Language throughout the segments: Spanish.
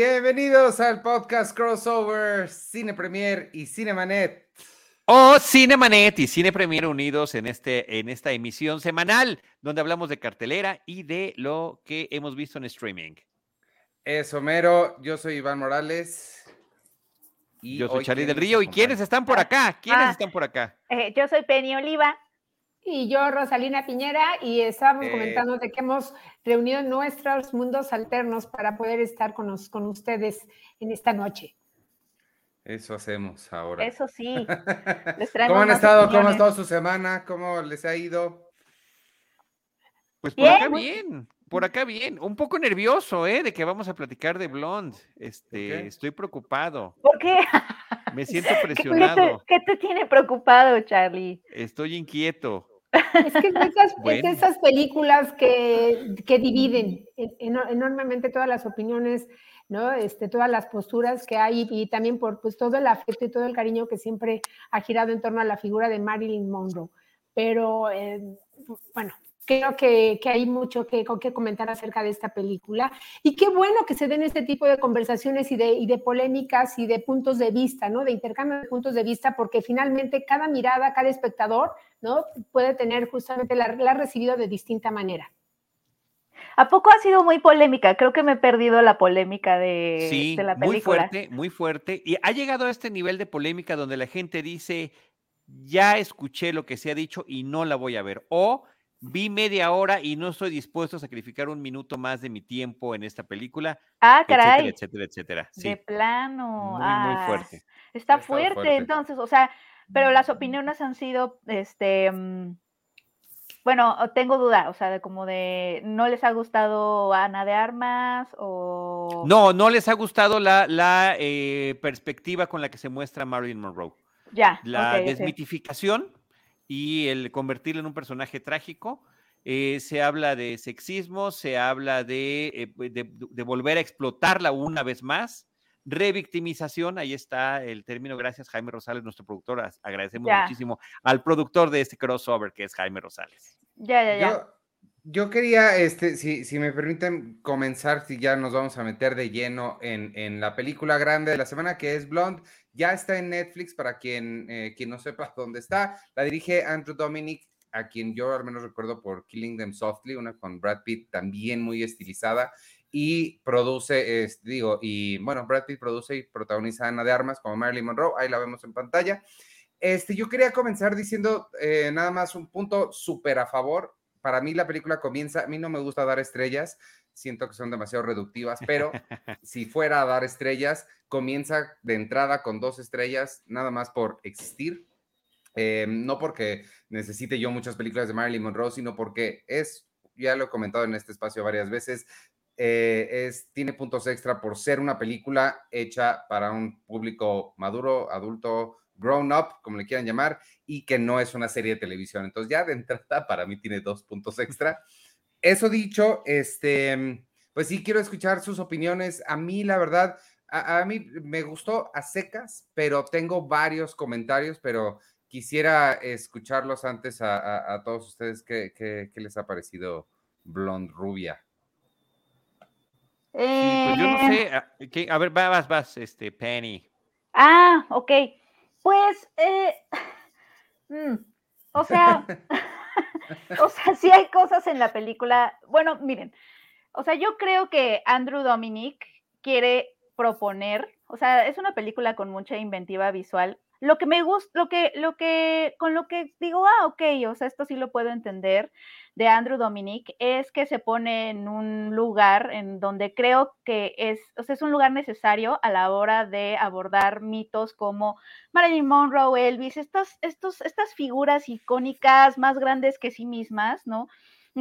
Bienvenidos al podcast crossover Cine Premier y Cinemanet. O Cinemanet y Cine Premier unidos en, este, en esta emisión semanal, donde hablamos de cartelera y de lo que hemos visto en streaming. Es Homero, yo soy Iván Morales. Y yo soy Charlie del Río. ¿Y quiénes están por acá? ¿Quiénes Ah, están por acá? eh, yo soy Penny Oliva. Y yo, Rosalina Piñera, y estábamos Eh. comentando de que hemos reunido nuestros mundos alternos para poder estar con, con ustedes en esta noche. Eso hacemos ahora. Eso sí. les ¿Cómo han estado? ¿Cómo ha estado su semana? ¿Cómo les ha ido? Pues por Bien, acá bien, por acá bien. Un poco nervioso, ¿eh? De que vamos a platicar de Blonde. Este, qué? estoy preocupado. ¿Por qué? Me siento ¿Qué, qué te, presionado. qué te tiene preocupado, Charlie? Estoy inquieto. Es que es esas, es Bueno. esas películas que, que dividen en- eno- enormemente todas las opiniones, ¿no? Este, todas las posturas que hay y también por pues, todo el afecto y todo el cariño que siempre ha girado en torno a la figura de Marilyn Monroe. Pero, eh, bueno, creo que, que hay mucho que, que comentar acerca de esta película. Y qué bueno que se den este tipo de conversaciones y de, y de polémicas y de puntos de vista, ¿no? De intercambio de puntos de vista, porque finalmente cada mirada, cada espectador, ¿no? Puede tener justamente, la, la ha recibido de distinta manera. ¿A poco ha sido muy polémica? Creo que me he perdido la polémica de, Sí, de la muy película. fuerte, muy fuerte. Y ha llegado a este nivel de polémica donde la gente dice, ya escuché lo que se ha dicho y no la voy a ver. O vi media hora y no estoy dispuesto a sacrificar un minuto más de mi tiempo en esta película, Ah, etcétera, caray. etcétera, etcétera. Sí, De plano. muy, muy ah, fuerte. Está fuerte. entonces, o sea, pero las opiniones han sido, este, mm, bueno, tengo duda, o sea, de como de, ¿no les ha gustado Ana de Armas o...? No, no les ha gustado la, la eh, perspectiva con la que se muestra Marilyn Monroe. Ya, La desmitificación y el convertirla en un personaje trágico. eh, se habla de sexismo, se habla de, eh, de- de volver a explotarla una vez más. Revictimización, ahí está el término. Gracias, Jaime Rosales, nuestro productor. Agradecemos Ya. muchísimo al productor de este crossover, que es Jaime Rosales. Ya, ya, ya. Yo, yo quería, este, si, si me permiten comenzar, si ya nos vamos a meter de lleno en, en la película grande de la semana, que es Blonde. Ya está en Netflix para quien, eh, quien no sepa dónde está. La dirige Andrew Dominic, a quien yo al menos recuerdo por Killing Them Softly, una con Brad Pitt también muy estilizada. Y produce, es- digo, y bueno, Brad Pitt produce y protagoniza a Ana de Armas como Marilyn Monroe. Ahí la vemos en pantalla. Este, yo quería comenzar diciendo eh, nada más un punto súper a favor. Para mí la película comienza, a mí no me gusta dar estrellas, siento que son demasiado reductivas, pero si fuera a dar estrellas, comienza de entrada con dos estrellas, nada más por existir. Eh, no porque necesite yo muchas películas de Marilyn Monroe, sino porque es, ya lo he comentado en este espacio varias veces, eh, es, tiene puntos extra por ser una película hecha para un público maduro, adulto, grown up, como le quieran llamar, y que no es una serie de televisión. Entonces ya de entrada para mí tiene dos puntos extra. Eso dicho, este, pues sí quiero escuchar sus opiniones. A mí, la verdad, a, mí me gustó a secas, pero tengo varios comentarios, pero quisiera escucharlos antes a, todos ustedes. ¿Qué, qué, qué les ha parecido Blonde Rubia? Sí, pues yo no Eh, sé. A, ¿qué? A ver, va- vas, vas, este, Penny. Ah, ok. Pues, eh, mm, o sea, o sea, sí hay cosas en la película. Bueno, miren, o sea, yo creo que Andrew Dominic quiere proponer, o sea, es una película con mucha inventiva visual. Lo que me gusta, lo que, lo que, con lo que digo, ah, ok, o sea, esto sí lo puedo entender de Andrew Dominic, es que se pone en un lugar en donde creo que es, o sea, es un lugar necesario a la hora de abordar mitos como Marilyn Monroe, Elvis, estas, estos, estas figuras icónicas más grandes que sí mismas, ¿no?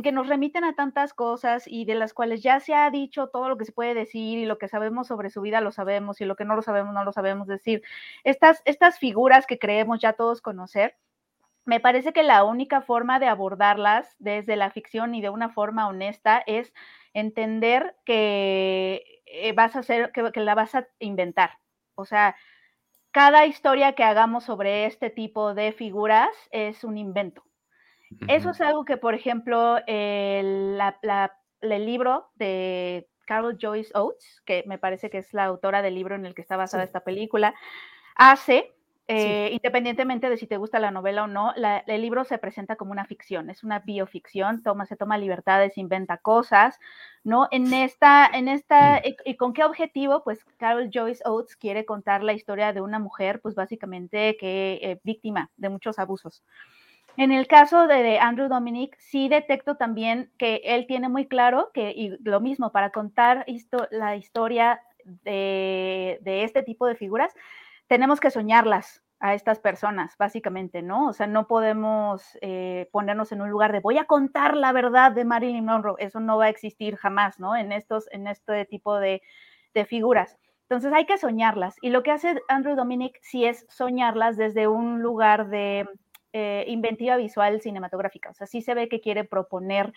Que nos remiten a tantas cosas y de las cuales ya se ha dicho todo lo que se puede decir y lo que sabemos sobre su vida lo sabemos y lo que no lo sabemos no lo sabemos decir. Estas, estas figuras que creemos ya todos conocer, me parece que la única forma de abordarlas desde la ficción y de una forma honesta es entender que eh, vas a hacer, que, que la vas a inventar. O sea, cada historia que hagamos sobre este tipo de figuras es un invento. Eso es algo que, por ejemplo, el, la, la, el libro de Carol Joyce Oates, que me parece que es la autora del libro en el que está basada esta película, hace, eh, independientemente de si te gusta la novela o no, el libro se presenta como una ficción, es una bioficción, toma, se toma libertades, inventa cosas, ¿no? En esta, en esta, mm. y, con qué objetivo? Pues Carol Joyce Oates quiere contar la historia de una mujer, pues básicamente que eh, víctima de muchos abusos. En el caso de, Andrew Dominic, sí detecto también que él tiene muy claro que, y lo mismo, para contar la historia de, este tipo de figuras, tenemos que soñarlas a estas personas, básicamente, ¿no? O sea, no podemos eh, ponernos en un lugar de voy a contar la verdad de Marilyn Monroe, eso no va a existir jamás, ¿no? En, estos, en este tipo de, de figuras. Entonces hay que soñarlas. Y lo que hace Andrew Dominic sí es soñarlas desde un lugar de eh, inventiva visual cinematográfica. O sea, sí se ve que quiere proponer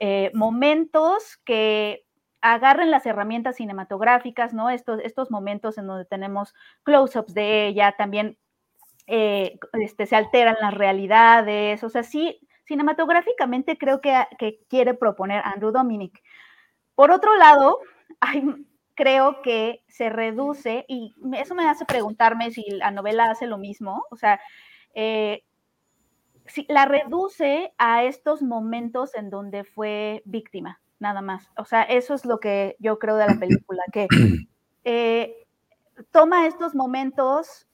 eh, momentos que agarren las herramientas cinematográficas, ¿no? Estos, estos momentos en donde tenemos close-ups de ella, también eh, este, se alteran las realidades, o sea, sí, cinematográficamente creo que, que quiere proponer Andrew Dominic. Por otro lado, hay, creo que se reduce, y eso me hace preguntarme si la novela hace lo mismo, o sea, la reduce a estos momentos en donde fue víctima, nada más. O sea, eso es lo que yo creo de la película, que eh, toma estos momentos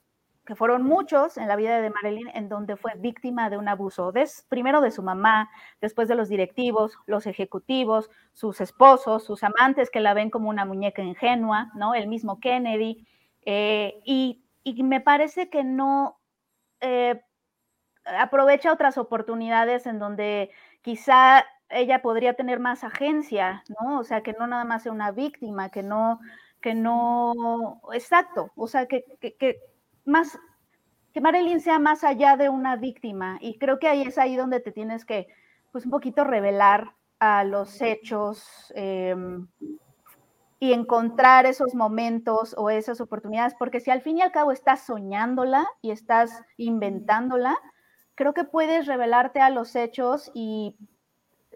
que fueron muchos en la vida de Marilyn, en donde fue víctima de un abuso, primero de su mamá, después de los directivos, los ejecutivos, sus esposos, sus amantes que la ven como una muñeca ingenua, ¿no? El mismo Kennedy. Eh, y, me parece que no eh, aprovecha otras oportunidades en donde quizá ella podría tener más agencia, ¿no? O sea, que no nada más sea una víctima, que no, que no, exacto, o sea, que, más, que Marilyn sea más allá de una víctima. Y creo que ahí es ahí donde te tienes que, pues, un poquito revelar a los hechos em, y encontrar esos momentos o esas oportunidades, porque si al fin y al cabo estás soñándola y estás inventándola, creo que puedes revelarte a los hechos y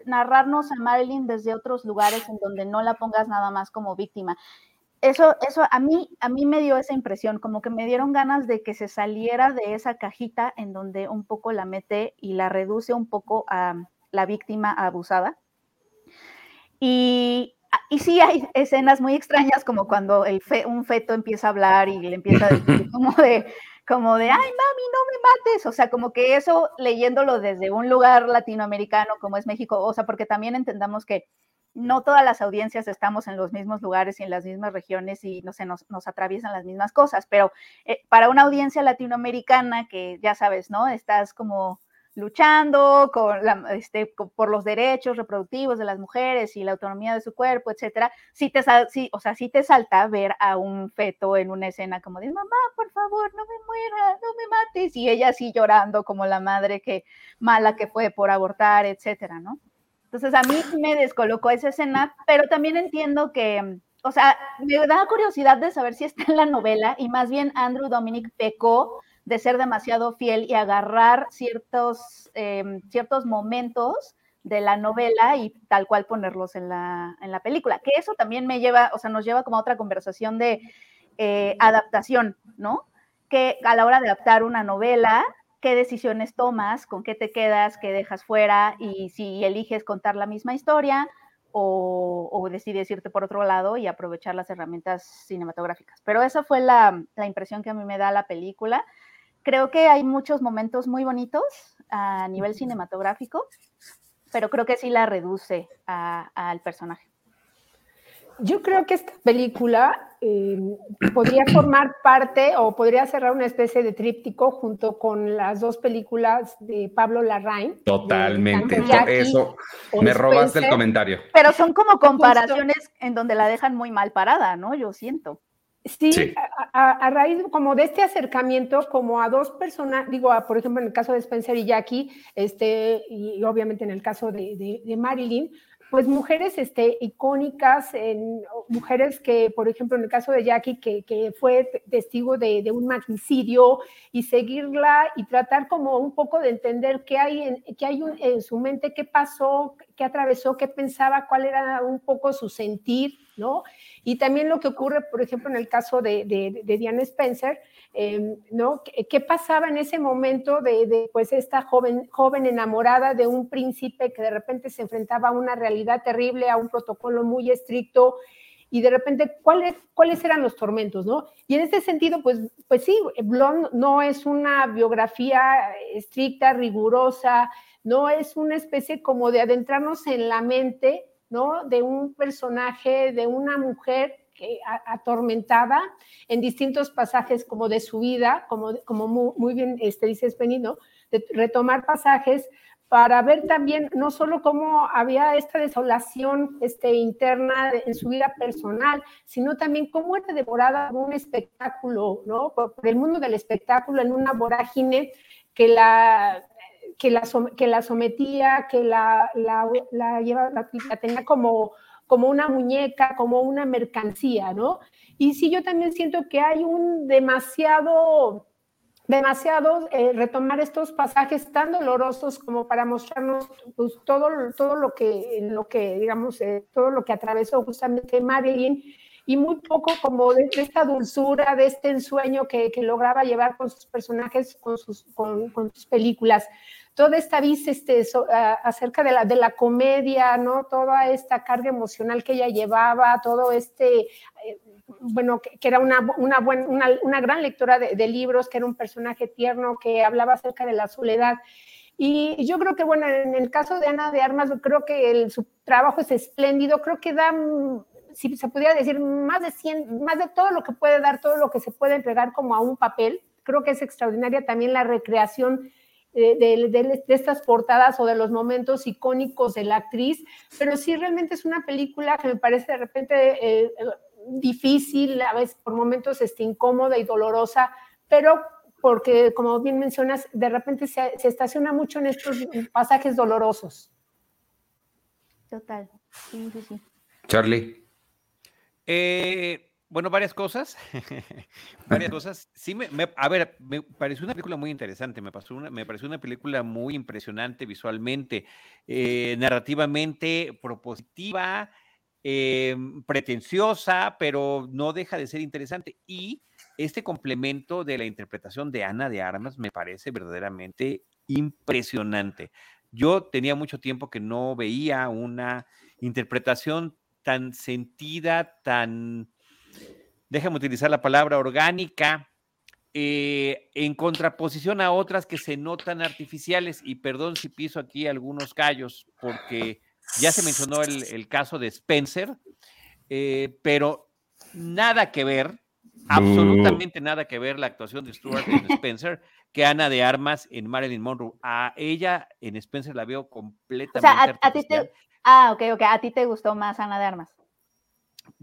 narrarnos a Marilyn desde otros lugares en donde no la pongas nada más como víctima. Eso, eso a mí, a mí me dio esa impresión, como que me dieron ganas de que se saliera de esa cajita en donde un poco la mete y la reduce un poco a la víctima abusada. Y, y sí hay escenas muy extrañas, como cuando el un feto empieza a hablar y le empieza a decir como de, como de, ay, mami, no me mates. O sea, como que eso leyéndolo desde un lugar latinoamericano como es México, o sea, porque también entendamos que no todas las audiencias estamos en los mismos lugares y en las mismas regiones y no sé, nos, nos atraviesan las mismas cosas, pero eh, para una audiencia latinoamericana que ya sabes, ¿no? Estás como luchando con este, por los derechos reproductivos de las mujeres y la autonomía de su cuerpo, etcétera, sí te, sí, o sea, sí te salta ver a un feto en una escena como de, mamá, por favor, no me muera, no me mates, y ella así llorando como la madre que mala que fue por abortar, etcétera, ¿no? Entonces a mí me descolocó esa escena, pero también entiendo que, o sea, me da curiosidad de saber si está en la novela y más bien Andrew Dominic pecó de ser demasiado fiel y agarrar ciertos, em, ciertos momentos de la novela y tal cual ponerlos en la, en la película. Que eso también me lleva, o sea, nos lleva como a otra conversación de eh, adaptación, ¿no? Que a la hora de adaptar una novela, qué decisiones tomas, con qué te quedas, qué dejas fuera y si eliges contar la misma historia o, o decides irte por otro lado y aprovechar las herramientas cinematográficas. Pero esa fue la, la impresión que a mí me da la película creo que hay muchos momentos muy bonitos a nivel cinematográfico, pero creo que sí la reduce al personaje. Yo creo que esta película eh, podría formar parte o podría cerrar una especie de tríptico junto con las dos películas de Pablo Larraín. Totalmente, eso me robaste el comentario. Pero son como comparaciones en donde la dejan muy mal parada, ¿no? Yo siento. Sí, A, raíz como de este acercamiento, como a dos personas, digo, por ejemplo, en el caso de Spencer y Jackie, este, y, obviamente en el caso de, Marilyn, pues mujeres este, icónicas, en, mujeres que, por ejemplo, en el caso de Jackie, que, que fue testigo de, de, un magnicidio, y seguirla y tratar como un poco de entender qué hay, en, qué hay en su mente, qué pasó, qué atravesó, qué pensaba, cuál era un poco su sentir, ¿no? Y también lo que ocurre, por ejemplo, en el caso de, de, Diana Spencer, eh. ¿Qué, pasaba en ese momento de, pues esta joven, joven enamorada de un príncipe que de repente se enfrentaba a una realidad terrible, a un protocolo muy estricto y de repente cuáles cuáles eran los tormentos, ¿no? Y en este sentido, pues, pues sí, Blonde no es una biografía estricta, rigurosa, no es una especie como de adentrarnos en la mente, ¿no? De un personaje, de una mujer que, atormentada en distintos pasajes como de su vida, como, como muy, bien este, dice Spenny, ¿no? De retomar pasajes para ver también no solo cómo había esta desolación este, interna en su vida personal, sino también cómo era devorada por un espectáculo, ¿no? Por, por el mundo del espectáculo en una vorágine que la, que la, que la sometía, que la, la, la, lleva, la, tenía como, como una muñeca, como una mercancía, ¿no? Y sí, yo también siento que hay un demasiado demasiado eh, retomar estos pasajes tan dolorosos como para mostrarnos pues, todo, todo lo que, lo que digamos, eh, todo lo que atravesó justamente Marilyn y muy poco como de, de esta dulzura, de este ensueño que, que, lograba llevar con sus personajes, con sus, con, con sus películas. Toda esta vista este, acerca de la, de la comedia, ¿no? Toda esta carga emocional que ella llevaba, todo este... Eh, bueno, que, era una, una, buen, una, una gran lectora de, de, libros, que era un personaje tierno, que hablaba acerca de la soledad. Y yo creo que, bueno, en el caso de Ana de Armas, creo que el, su trabajo es espléndido, creo que da, si se pudiera decir, más de 100, más de todo lo que puede dar, todo lo que se puede entregar como a un papel. Creo que es extraordinaria también la recreación de, de, de, estas portadas o de los momentos icónicos de la actriz, pero sí realmente es una película que me parece de repente eh, difícil, a veces por momentos este, incómoda y dolorosa, pero porque, como bien mencionas, de repente se, se estaciona mucho en estos pasajes dolorosos. Total. Sí, sí, sí. Charlie. Eh, bueno, varias cosas. varias cosas. Sí, me, me, a ver, me pareció una película muy interesante. Me, pasó una, me pareció una película muy impresionante visualmente, eh, narrativamente propositiva eh, pretenciosa, pero no deja de ser interesante. Y este complemento de la interpretación de Ana de Armas me parece verdaderamente impresionante. Yo tenía mucho tiempo que no veía una interpretación tan sentida, tan, déjame utilizar la palabra orgánica, eh, en contraposición a otras que se notan artificiales. Y perdón si piso aquí algunos callos, porque ya se mencionó el, el caso de Spencer, eh, pero nada que ver, absolutamente nada que ver la actuación de Stuart en Spencer que Ana de Armas en Marilyn Monroe. A ella en Spencer la veo completamente. O sea, a, a ti te, ah, ok, ok, a ti te gustó más Ana de Armas.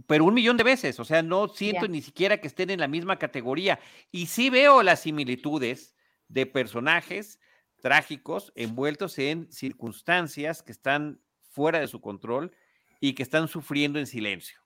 Pero un millón de veces, o sea, no siento yeah. ni siquiera que estén en la misma categoría. Y sí veo las similitudes de personajes trágicos envueltos en circunstancias que están fuera de su control y que están sufriendo en silencio.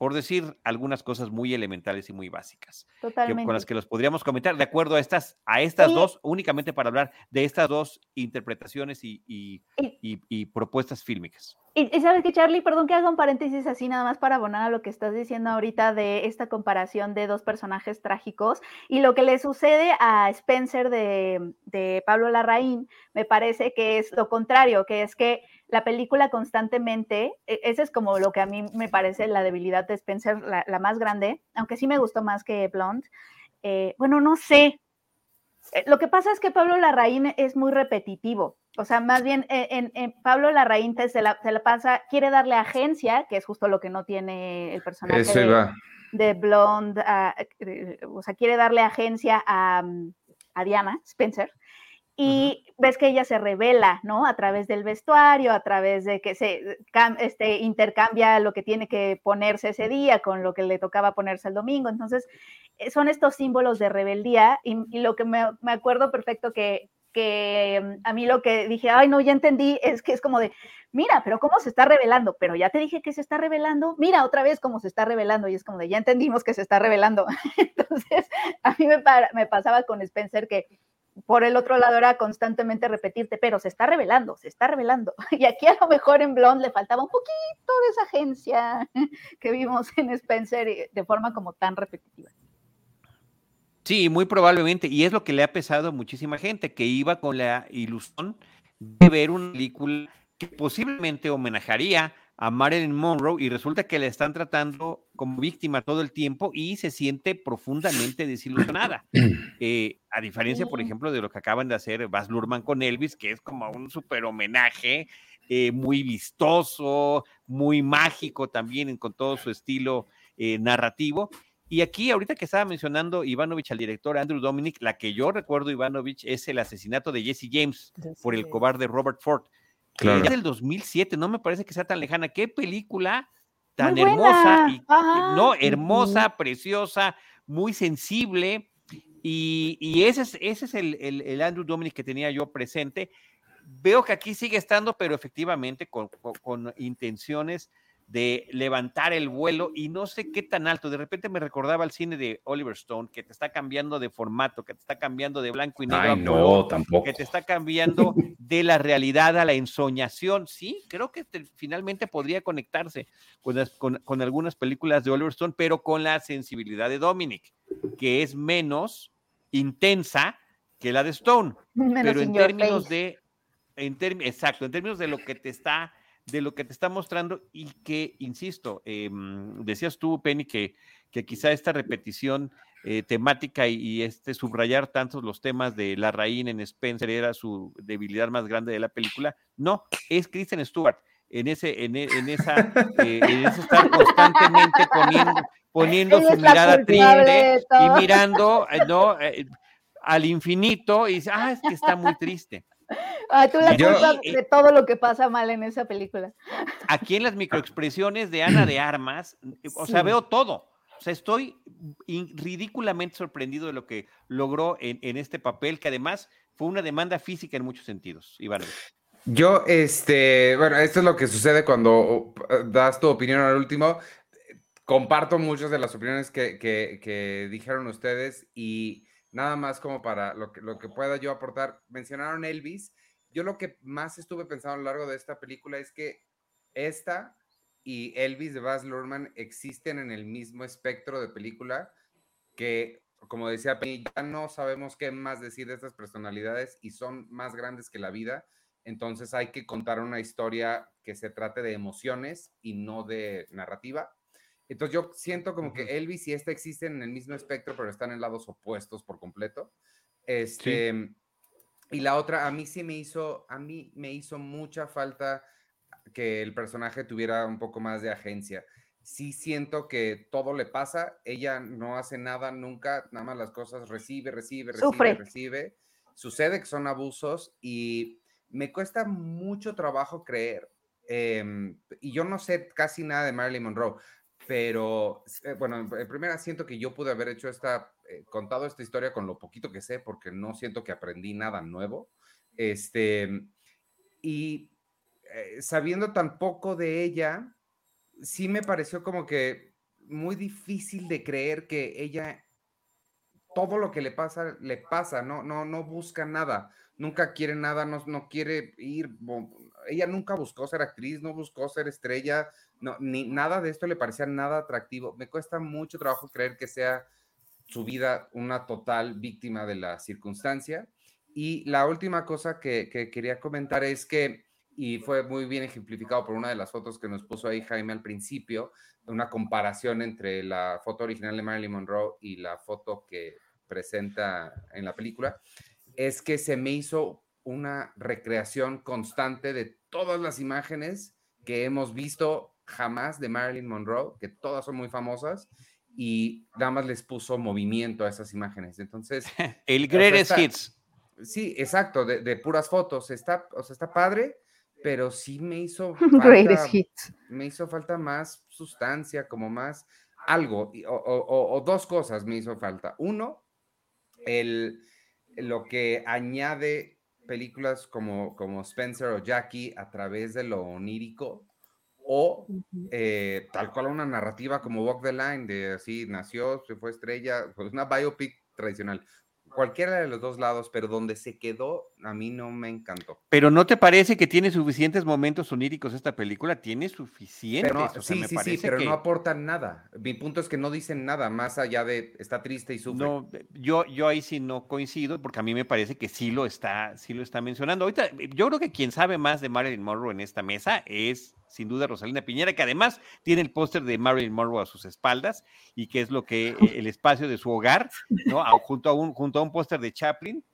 Por decir algunas cosas muy elementales y muy básicas, que, con las que los podríamos comentar de acuerdo a estas, a estas Oye, dos, únicamente para hablar de estas dos interpretaciones y, y, y, y propuestas fílmicas. Y, sabes que Charlie, perdón que haga un paréntesis así nada más para abonar a lo que estás diciendo ahorita de esta comparación de dos personajes trágicos y lo que le sucede a Spencer de, de Pablo Larraín, me parece que es lo contrario, que es que la película constantemente, e, ese es como lo que a mí me parece la debilidad de Spencer, la, la más grande, aunque sí me gustó más que Blonde. Eh, bueno, no sé. Eh, lo que pasa es que Pablo Larraín es muy repetitivo. O sea, más bien eh, en, en Pablo Larraín se la, se la, pasa, quiere darle agencia, que es justo lo que no tiene el personaje de, de, Blonde, uh, o sea, quiere darle agencia a, a Diana Spencer, y uh ves que ella se revela, ¿no? A través del vestuario, a través de que se este, intercambia lo que tiene que ponerse ese día con lo que le tocaba ponerse el domingo. Entonces, eh, son estos símbolos de rebeldía y, lo que me, acuerdo perfecto que que mm, a mí lo que dije, ay, no, ya entendí, es que es como de, mira, pero cómo se está revelando, pero ya te dije que se está revelando, mira otra vez cómo se está revelando, y es como de, ya entendimos que se está revelando. Entonces, a mí me pasaba con Spencer que por el otro lado era constantemente repetirte, pero se está revelando, se está revelando. Y aquí a lo mejor en Blonde le faltaba un poquito de esa agencia que vimos en Spencer de forma como tan repetitiva. Sí, muy probablemente, y es lo que le ha pesado a muchísima gente, que iba con la ilusión de ver una película que posiblemente homenajaría a Marilyn Monroe y resulta que la están tratando como víctima todo el tiempo y se siente profundamente desilusionada. Eh, a diferencia, por ejemplo, de lo que acaban de hacer Baz Luhrmann con Elvis, que es como un super homenaje, eh, muy vistoso, muy mágico también con todo su estilo eh, narrativo. Y aquí, ahorita que estaba mencionando Ivanovich al director Andrew Dominic, la que yo recuerdo, Ivanovich, es el asesinato de Jesse James por el cobarde Robert Ford. Que es del 2007, no me parece que sea tan lejana. Qué película tan hermosa, y, no, hermosa, preciosa, muy sensible. Y, ese es, ese es el, el, Andrew Dominic que tenía yo presente. Veo que aquí sigue estando, pero efectivamente con, con intenciones de levantar el vuelo y no sé qué tan alto. De repente me recordaba el cine de Oliver Stone, que te está cambiando de formato, que te está cambiando de blanco y negro. Ay, no, tampoco. Que te está cambiando de la realidad a la ensoñación. Sí, creo que finalmente podría conectarse con, con, algunas películas de Oliver Stone, pero con la sensibilidad de Dominic, que es menos intensa que la de Stone. pero en términos de, en exacto, en términos de lo que te está de lo que te está mostrando y que, insisto, em, decías tú, Penny, que, que quizá esta repetición eh, temática y, este subrayar tantos los temas de la reina en Spencer era su debilidad más grande de la película. No, es Kristen Stewart. En ese, en, e, en esa, eh, en ese estar constantemente poniendo, poniendo su mirada triste y mirando, eh, ¿no? al infinito y dice, ah, es que está muy triste. Ah, tú la culpa de todo lo que pasa mal en esa película. Aquí en las microexpresiones de Ana de Armas, o sea, veo todo. O sea, estoy ridículamente sorprendido de lo que logró en, este papel, que además fue una demanda física en muchos sentidos, Iván. Yo, este, bueno, esto es lo que sucede cuando uh, das tu opinión al último. Comparto muchas de las opiniones que, que dijeron ustedes y nada más como para lo que, lo que pueda yo aportar. Mencionaron Elvis. Yo lo que más estuve pensando a lo largo de esta película es que esta y Elvis de Baz Luhrmann existen en el mismo espectro de película que, como decía Penny, ya no sabemos qué más decir de estas personalidades y son más grandes que la vida. Entonces hay que contar una historia que se trate de emociones y no de narrativa. Entonces yo siento como que Elvis y esta existen en el mismo espectro, pero están en lados opuestos por completo. Este, Y la otra, a mí sí me hizo, a mí me hizo mucha falta que el personaje tuviera un poco más de agencia. Sí siento que todo le pasa, ella no hace nada nunca, nada más las cosas recibe, recibe, recibe, recibe. Sucede que son abusos y me cuesta mucho trabajo creer. Em, y yo no sé casi nada de Marilyn Monroe pero eh, bueno, en primera siento que yo pude haber hecho esta, eh, contado esta historia con lo poquito que sé, porque no siento que aprendí nada nuevo. Este, y eh, sabiendo tan poco de ella, sí me pareció como que muy difícil de creer que ella, todo lo que le pasa, le pasa, no, no, no busca nada, nunca quiere nada, no, no quiere ir, ella nunca buscó ser actriz, no buscó ser estrella, no, ni nada de esto le parecía nada atractivo. Me cuesta mucho trabajo creer que sea su vida una total víctima de la circunstancia. Y la última cosa que, quería comentar es que, y fue muy bien ejemplificado por una de las fotos que nos puso ahí Jaime al principio, una comparación entre la foto original de Marilyn Monroe y la foto que presenta en la película, es que se me hizo una recreación constante de todas las imágenes que hemos visto jamás de Marilyn Monroe, que todas son muy famosas, y nada más les puso movimiento a esas imágenes. Entonces. El Greatest Hits. Sí, exacto, de, puras fotos. Está, o sea, está padre, pero sí me hizo falta, hits. Me hizo falta más sustancia, como más algo, o, dos cosas me hizo falta. Uno, el, lo que añade películas como, como Spencer o Jackie a través de lo onírico o eh, tal cual una narrativa como Walk the Line, de así nació, se fue estrella, pues una biopic tradicional cualquiera de los dos lados, pero donde se quedó, a mí no me encantó. Pero ¿no te parece que tiene suficientes momentos oníricos esta película? Tiene suficientes. sí, sí, sí, pero no aportan nada. Mi punto es que no dicen nada más allá de está triste y sufre. No, yo, yo ahí sí no coincido, porque a mí me parece que sí lo está, sí lo está mencionando. Ahorita, yo creo que quien sabe más de Marilyn Monroe en esta mesa es sin duda Rosalina Piñera, que además tiene el póster de Marilyn Monroe a sus espaldas y que es lo que eh, el espacio de su hogar, ¿no? junto a un, junto a un póster de Chaplin.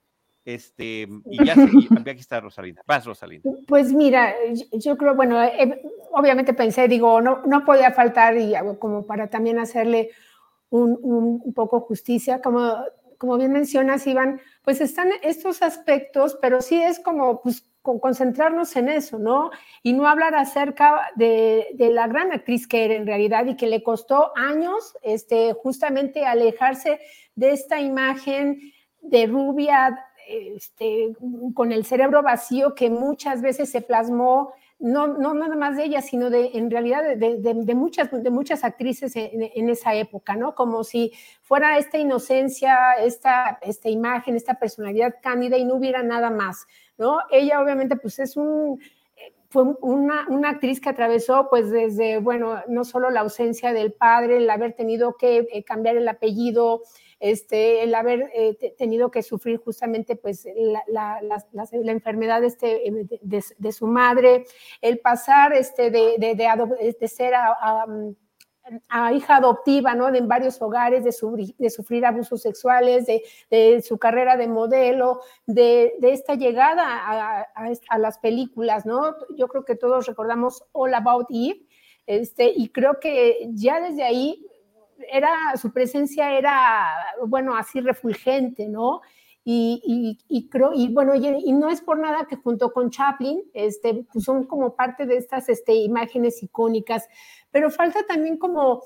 Este, y ya, aquí está Rosalina. Vas, Rosalina. Pues mira, yo creo, bueno, eh, obviamente pensé, digo, no, no podía faltar y como para también hacerle un, un, poco justicia, como, como bien mencionas, Iván, pues están estos aspectos, pero sí es como, pues, concentrarnos en eso, ¿no? Y no hablar acerca de, la gran actriz que era en realidad y que le costó años este, justamente alejarse de esta imagen de rubia este, con el cerebro vacío que muchas veces se plasmó no, no nada más de ella, sino de, en realidad de, muchas, de muchas actrices en, esa época, ¿no? Como si fuera esta inocencia, esta, esta imagen, esta personalidad cándida y no hubiera nada más, ¿no? Ella obviamente pues es un, fue una, una, actriz que atravesó pues desde, bueno, no solo la ausencia del padre, el haber tenido que eh, cambiar el apellido, este, el haber eh, tenido que sufrir justamente pues la, enfermedad este, eh, de, su madre, el pasar este, de, de, ser a, hija adoptiva, ¿no? en varios hogares, de, sufrir abusos sexuales, de, su carrera de modelo, de, esta llegada a, a, las películas, ¿no? Yo creo que todos recordamos All About Eve, este, y creo que ya desde ahí era, su presencia era, bueno, así refulgente, ¿no? Y, y, creo, y bueno, y, no es por nada que junto con Chaplin, este, pues son como parte de estas este, imágenes icónicas, pero falta también como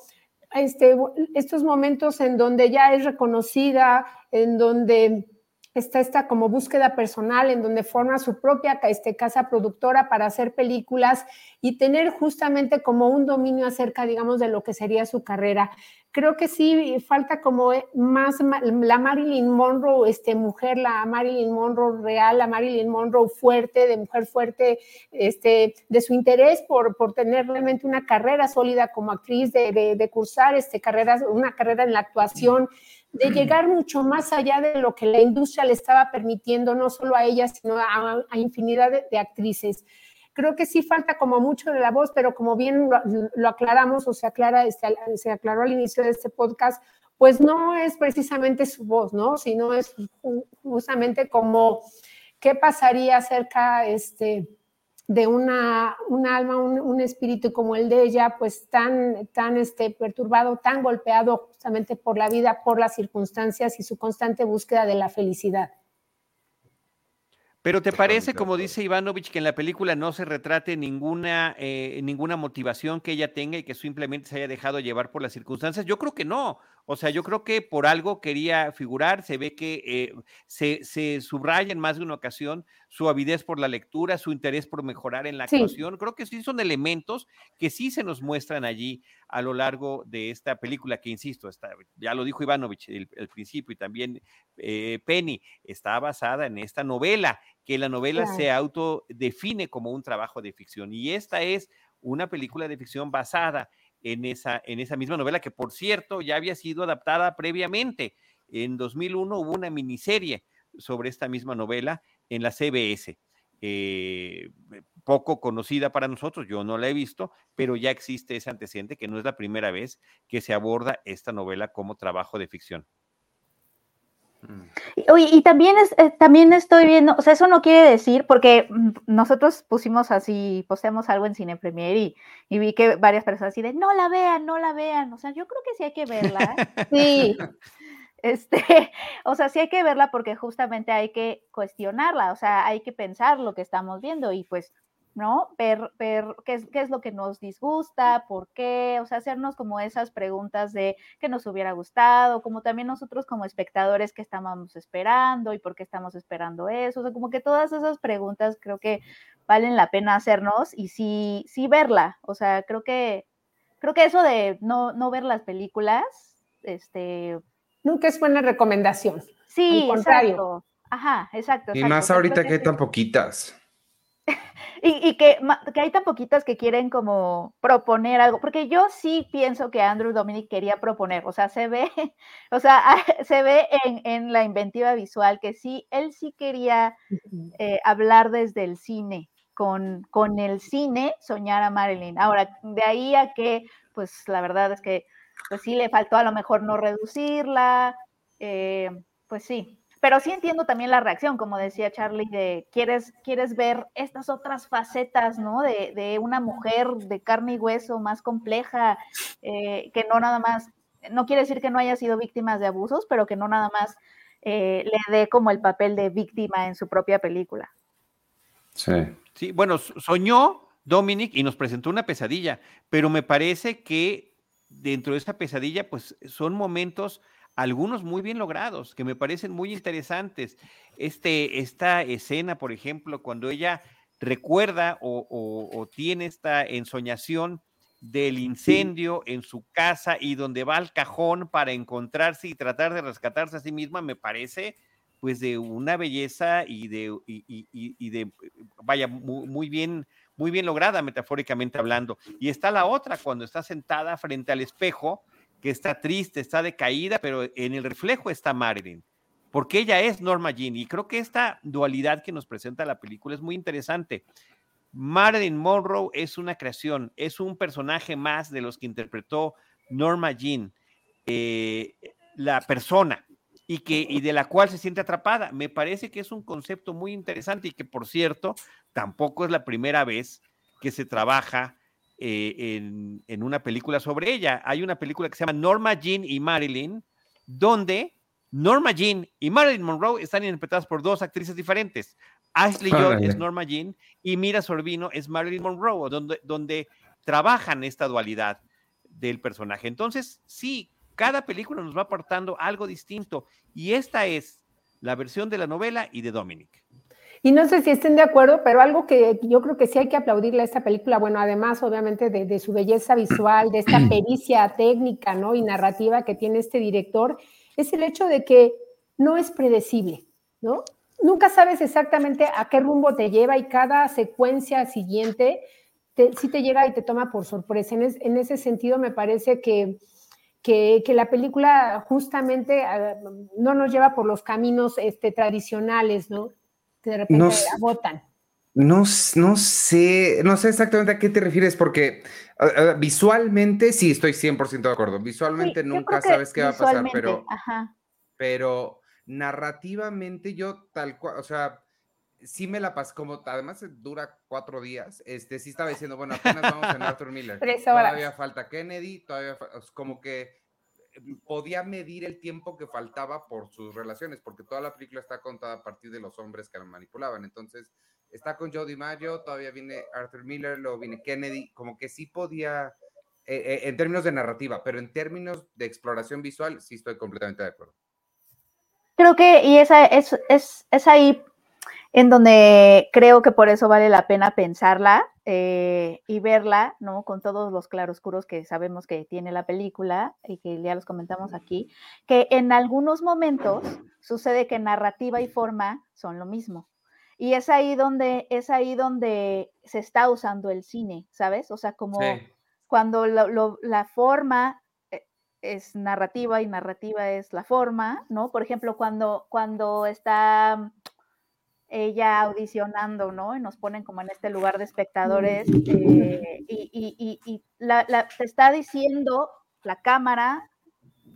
este, estos momentos en donde ya es reconocida, en donde está esta como búsqueda personal en donde forma su propia este, casa productora para hacer películas y tener justamente como un dominio acerca, digamos, de lo que sería su carrera. Creo que sí falta como eh, más la Marilyn Monroe, este, mujer, la Marilyn Monroe real, la Marilyn Monroe fuerte, de mujer fuerte, este, de su interés por, por tener realmente una carrera sólida como actriz, de, de, cursar este, carreras, una carrera en la actuación de llegar mucho más allá de lo que la industria le estaba permitiendo, no solo a ella, sino a, infinidad de, actrices. Creo que sí falta como mucho de la voz, pero como bien lo, aclaramos o se, aclara, se aclaró al inicio de este podcast, pues no es precisamente su voz, ¿no? Sino es justamente como qué pasaría acerca, este, de una, un alma, un, espíritu como el de ella, pues tan, tan este, perturbado, tan golpeado justamente por la vida, por las circunstancias y su constante búsqueda de la felicidad. Pero ¿te parece, como dice Ivanovich, que en la película no se retrate ninguna, eh, ninguna motivación que ella tenga y que simplemente se haya dejado llevar por las circunstancias? Yo creo que no. O sea, yo creo que por algo quería figurar, se ve que eh, se, se, subraya en más de una ocasión su avidez por la lectura, su interés por mejorar en la actuación. Creo que sí son elementos que sí se nos muestran allí a lo largo de esta película, que insisto, está, ya lo dijo Ivanovich al principio y también eh, Penny, está basada en esta novela, que la novela se autodefine como un trabajo de ficción. Y esta es una película de ficción basada en esa, en esa misma novela, que por cierto ya había sido adaptada previamente. En 2001 hubo una miniserie sobre esta misma novela en la CBS. Eh, poco conocida para nosotros, yo no la he visto, pero ya existe ese antecedente que no es la primera vez que se aborda esta novela como trabajo de ficción. Y, también, es, eh, también estoy viendo, o sea, eso no quiere decir, porque mm, nosotros pusimos así, posteamos algo en Cine Premier y, y, vi que varias personas así de, no la vean, no la vean, o sea, yo creo que sí hay que verla. sí, este, o sea, sí hay que verla porque justamente hay que cuestionarla, o sea, hay que pensar lo que estamos viendo y pues ¿no? Ver, ver qué, es, qué es lo que nos disgusta, por qué, o sea, hacernos como esas preguntas de qué nos hubiera gustado, como también nosotros como espectadores que estábamos esperando y por qué estamos esperando eso, o sea, como que todas esas preguntas creo que valen la pena hacernos y sí, sí verla, o sea, creo que, creo que eso de no, no ver las películas, este... Nunca es buena recomendación. Sí, exacto. Ajá, exacto. Y más ahorita que hay tan poquitas. Y, que, hay tan poquitas que quieren como proponer algo, porque yo sí pienso que Andrew Dominic quería proponer, o sea, se ve, o sea, se ve en, la inventiva visual que sí, él sí quería eh, hablar desde el cine, con, con el cine soñar a Marilyn. Ahora, de ahí a que, pues la verdad es que, pues sí le faltó a lo mejor no reducirla, eh, pues sí, pero sí entiendo también la reacción, como decía Charlie, de quieres, quieres ver estas otras facetas, ¿no? De, una mujer de carne y hueso más compleja, eh, que no nada más, no quiere decir que no haya sido víctima de abusos, pero que no nada más eh, le dé como el papel de víctima en su propia película. Sí. Sí, bueno, soñó Dominic y nos presentó una pesadilla, pero me parece que dentro de esa pesadilla, pues son momentos algunos muy bien logrados, que me parecen muy interesantes. Este, esta escena, por ejemplo, cuando ella recuerda o, tiene esta ensoñación del incendio en su casa y donde va al cajón para encontrarse y tratar de rescatarse a sí misma, me parece pues de una belleza y de, y, de vaya, muy, muy, bien, muy bien lograda metafóricamente hablando. Y está la otra, cuando está sentada frente al espejo, que está triste, está decaída, pero en el reflejo está Marilyn, porque ella es Norma Jean. Y creo que esta dualidad que nos presenta la película es muy interesante. Marilyn Monroe es una creación, es un personaje más de los que interpretó Norma Jean, eh, la persona, y, que, y de la cual se siente atrapada. Me parece que es un concepto muy interesante y que, por cierto, tampoco es la primera vez que se trabaja eh, en, una película sobre ella. Hay una película que se llama Norma Jean y Marilyn, donde Norma Jean y Marilyn Monroe están interpretadas por dos actrices diferentes. Ashley Judd es Norma Jean y Mira Sorbino es Marilyn Monroe, donde, donde trabajan esta dualidad del personaje. Entonces, sí, cada película nos va aportando algo distinto y esta es la versión de la novela y de Dominic. Y no sé si estén de acuerdo, pero algo que yo creo que sí hay que aplaudirle a esta película, bueno, además obviamente de, su belleza visual, de esta pericia técnica ¿no? y narrativa que tiene este director, es el hecho de que no es predecible, ¿no? Nunca sabes exactamente a qué rumbo te lleva y cada secuencia siguiente te, sí te llega y te toma por sorpresa. En, ese sentido me parece que, que, la película justamente ah, no nos lleva por los caminos este, tradicionales, ¿no? De repente no, agotan. No, no sé, no sé exactamente a qué te refieres, porque visualmente sí estoy 100% de acuerdo. Visualmente nunca sabes qué va a pasar, pero, pero narrativamente yo tal cual, o sea, sí me la pasé, como además dura cuatro días, este sí estaba diciendo, bueno, apenas vamos en Arthur Miller. todavía falta Kennedy, todavía, como que podía medir el tiempo que faltaba por sus relaciones, porque toda la película está contada a partir de los hombres que la manipulaban. Entonces, está con Jody Mayo, todavía viene Arthur Miller, luego viene Kennedy, como que sí podía, eh, eh, en términos de narrativa, pero en términos de exploración visual, sí estoy completamente de acuerdo. Creo que, y esa es, es, es ahí en donde creo que por eso vale la pena pensarla eh, y verla, ¿no? Con todos los claroscuros que sabemos que tiene la película y que ya los comentamos aquí, que en algunos momentos sucede que narrativa y forma son lo mismo. Y es ahí donde, es ahí donde se está usando el cine, ¿sabes? O sea, como cuando la forma eh, es narrativa y narrativa es la forma, ¿no? Por ejemplo, cuando, cuando está ella audicionando, ¿no? Y nos ponen como en este lugar de espectadores eh, y, la, te está diciendo la cámara,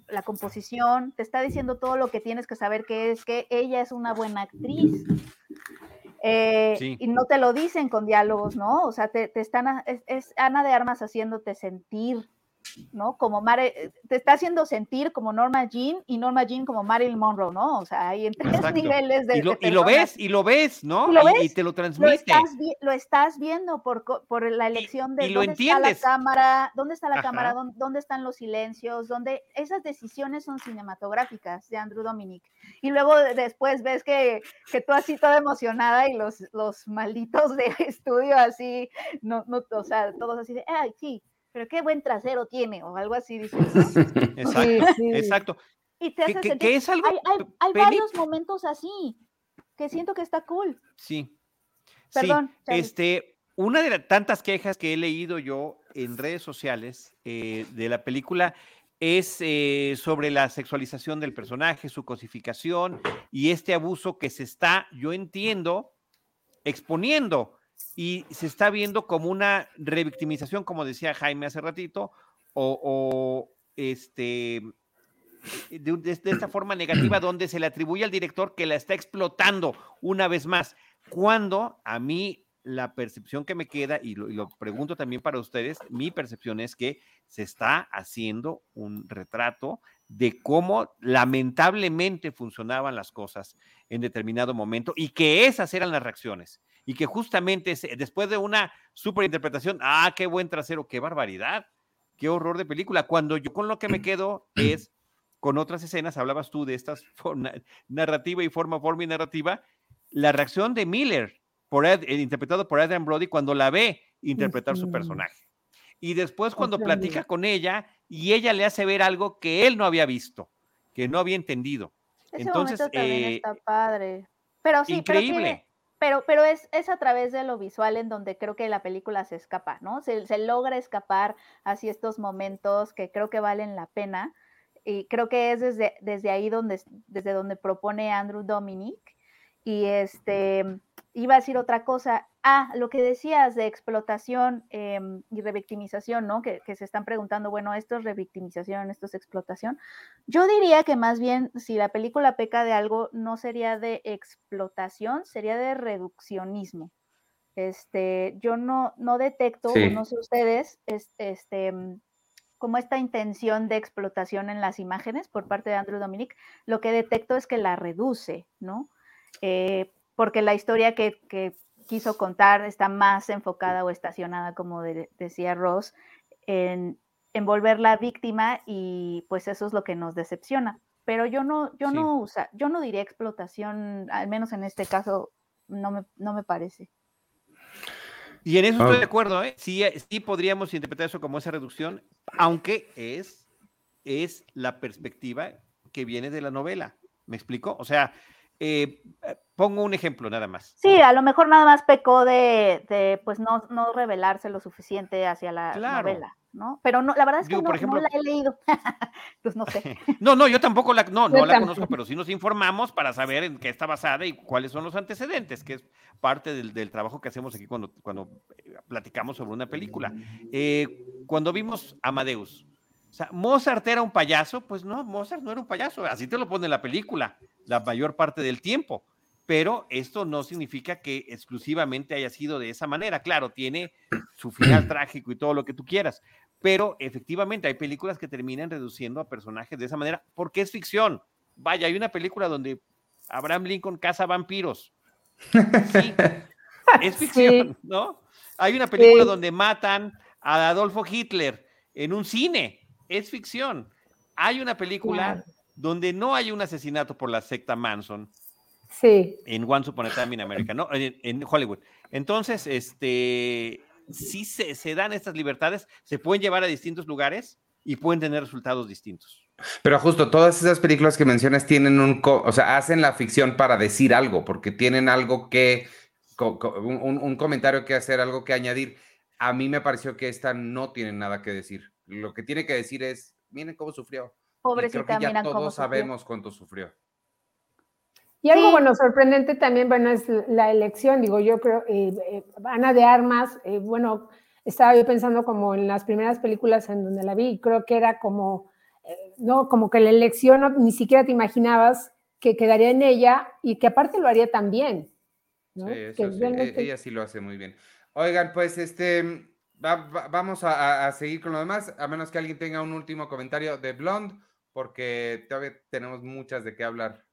la composición, te está diciendo todo lo que tienes que saber, que es que ella es una buena actriz. Eh, y no te lo dicen con diálogos, ¿no? O sea, te, están, es, Ana de Armas haciéndote sentir ¿no? Como Mare, eh, te está haciendo sentir como Norma Jean y Norma Jean como Marilyn Monroe, ¿no? O sea, hay en tres niveles de. Y lo, de y lo ves, y lo ves, ¿no? ¿Y, lo ves? y, te lo Lo transmite. estás, vi- lo estás viendo por, por la elección de y lo dónde entiendes. está la cámara, dónde está la Ajá. cámara, dónde, dónde están los silencios, dónde esas decisiones son cinematográficas de Andrew Dominic. Y luego de- después ves que, que tú así toda emocionada y los, los malditos de estudio así, no, no, o sea, todos así de, ay, sí, pero qué buen trasero tiene, o algo así dices, ¿no? Exacto, Sí, sí. exacto. Y te Que, hace que- sentir, que es algo. hay, hay, varios momentos así, que siento que está cool. Sí. Perdón, sí. Este, una de las tantas quejas que he leído yo en redes sociales eh, de la película es eh, sobre la sexualización del personaje, su cosificación y este abuso que se está, yo entiendo, exponiendo y se está viendo como una revictimización, como decía Jaime hace ratito, o, o, este de, un- de- de esta forma negativa donde se le atribuye al director que la está explotando una vez más, cuando a mí la percepción que me queda, y lo, y lo pregunto también para ustedes, mi percepción es que se está haciendo un retrato de cómo lamentablemente funcionaban las cosas en determinado momento y que esas eran las reacciones y que justamente después de una superinterpretación, ah, qué buen trasero, qué barbaridad, qué horror de película, cuando yo con lo que me quedo es con otras escenas, hablabas tú de estas narrativa y forma, forma y narrativa, la reacción de Miller, por Ed- interpretado por Adrian Brody, cuando la ve interpretar su personaje. Y después cuando Otra platica con ella y ella le hace ver algo que él no había visto, que no había entendido. Ese Entonces, momento también eh, está padre. Pero sí, pero increíble. tiene- pero, pero es, es a través de lo visual en donde creo que la película se escapa, ¿no? Se, se logra escapar hacia estos momentos que creo que valen la pena. Y creo que es desde, desde ahí donde, desde donde propone Andrew Dominic. Y este, iba a decir otra cosa. Ah, lo que decías de explotación em, y revictimización, ¿no? Que, que se están preguntando, bueno, esto es revictimización, esto es explotación. Yo diría que más bien, si la película peca de algo, no sería de explotación, sería de reduccionismo. Este, yo no, no detecto, Sí. no sé ustedes, es- este, mm, como esta intención de explotación en las imágenes por parte de Andrew Dominic, lo que detecto es que la reduce, ¿no? Eh, porque la historia que, que quiso contar está más enfocada o estacionada, como de- decía Ross, en, en volverla víctima y pues eso es lo que nos decepciona. Pero yo no, yo Sí. no usa, yo no diría explotación, al menos en este caso, no me, no me parece. Y en eso estoy de acuerdo, ¿eh? Sí, eh, sí podríamos interpretar eso como esa reducción, aunque es, es la perspectiva que viene de la novela. ¿Me explico? O sea, eh, eh, pongo un ejemplo nada más. Sí, a lo mejor nada más pecó de, de, pues no, no revelarse lo suficiente hacia la Claro. novela, ¿no? Pero no, la verdad es que Digo, no, por no ejemplo- la he leído. pues no sé. No, no, yo tampoco la, no, Yo no la tampoco. conozco, pero sí nos informamos para saber en qué está basada y cuáles son los antecedentes, que es parte del, del trabajo que hacemos aquí cuando, cuando eh, platicamos sobre una película. Eh, cuando vimos Amadeus, o sea, Mozart era un payaso, pues no, Mozart no era un payaso, así te lo pone la película la mayor parte del tiempo. Pero esto no significa que exclusivamente haya sido de esa manera. Claro, tiene su final trágico y todo lo que tú quieras, pero efectivamente hay películas que terminan reduciendo a personajes de esa manera porque es ficción. Vaya, hay una película donde Abraham Lincoln caza vampiros. Sí, es ficción, ¿no? Hay una película Sí. donde matan a Adolfo Hitler en un cine. Es ficción. Hay una película Claro. donde no hay un asesinato por la secta Manson Sí, en Once Upon a Time in America, ¿no? En, en Hollywood. Entonces, este, sí se, se dan estas libertades, se pueden llevar a distintos lugares y pueden tener resultados distintos. Pero justo todas esas películas que mencionas tienen un, co- o sea, hacen la ficción para decir algo, porque tienen algo que, co- co- un, un- un comentario que hacer, algo que añadir. A mí me pareció que esta no tiene nada que decir. Lo que tiene que decir es, miren cómo sufrió. Y creo Pobrecita, que ya mira cómo todos sufrió. sabemos cuánto sufrió. Y algo, Sí. bueno, sorprendente también, bueno, es la elección, digo, yo creo, eh, eh, Ana de Armas, eh, bueno, estaba yo pensando como en las primeras películas en donde la vi, y creo que era como, eh, no, como que la elección no- ni siquiera te imaginabas que quedaría en ella y que aparte lo haría tan bien, ¿no? Sí, Que eso sí, e- realmente- ella sí lo hace muy bien. Oigan, pues este, vamos a, seguir con lo demás, a menos que alguien tenga un último comentario de Blonde, porque todavía tenemos muchas de qué hablar.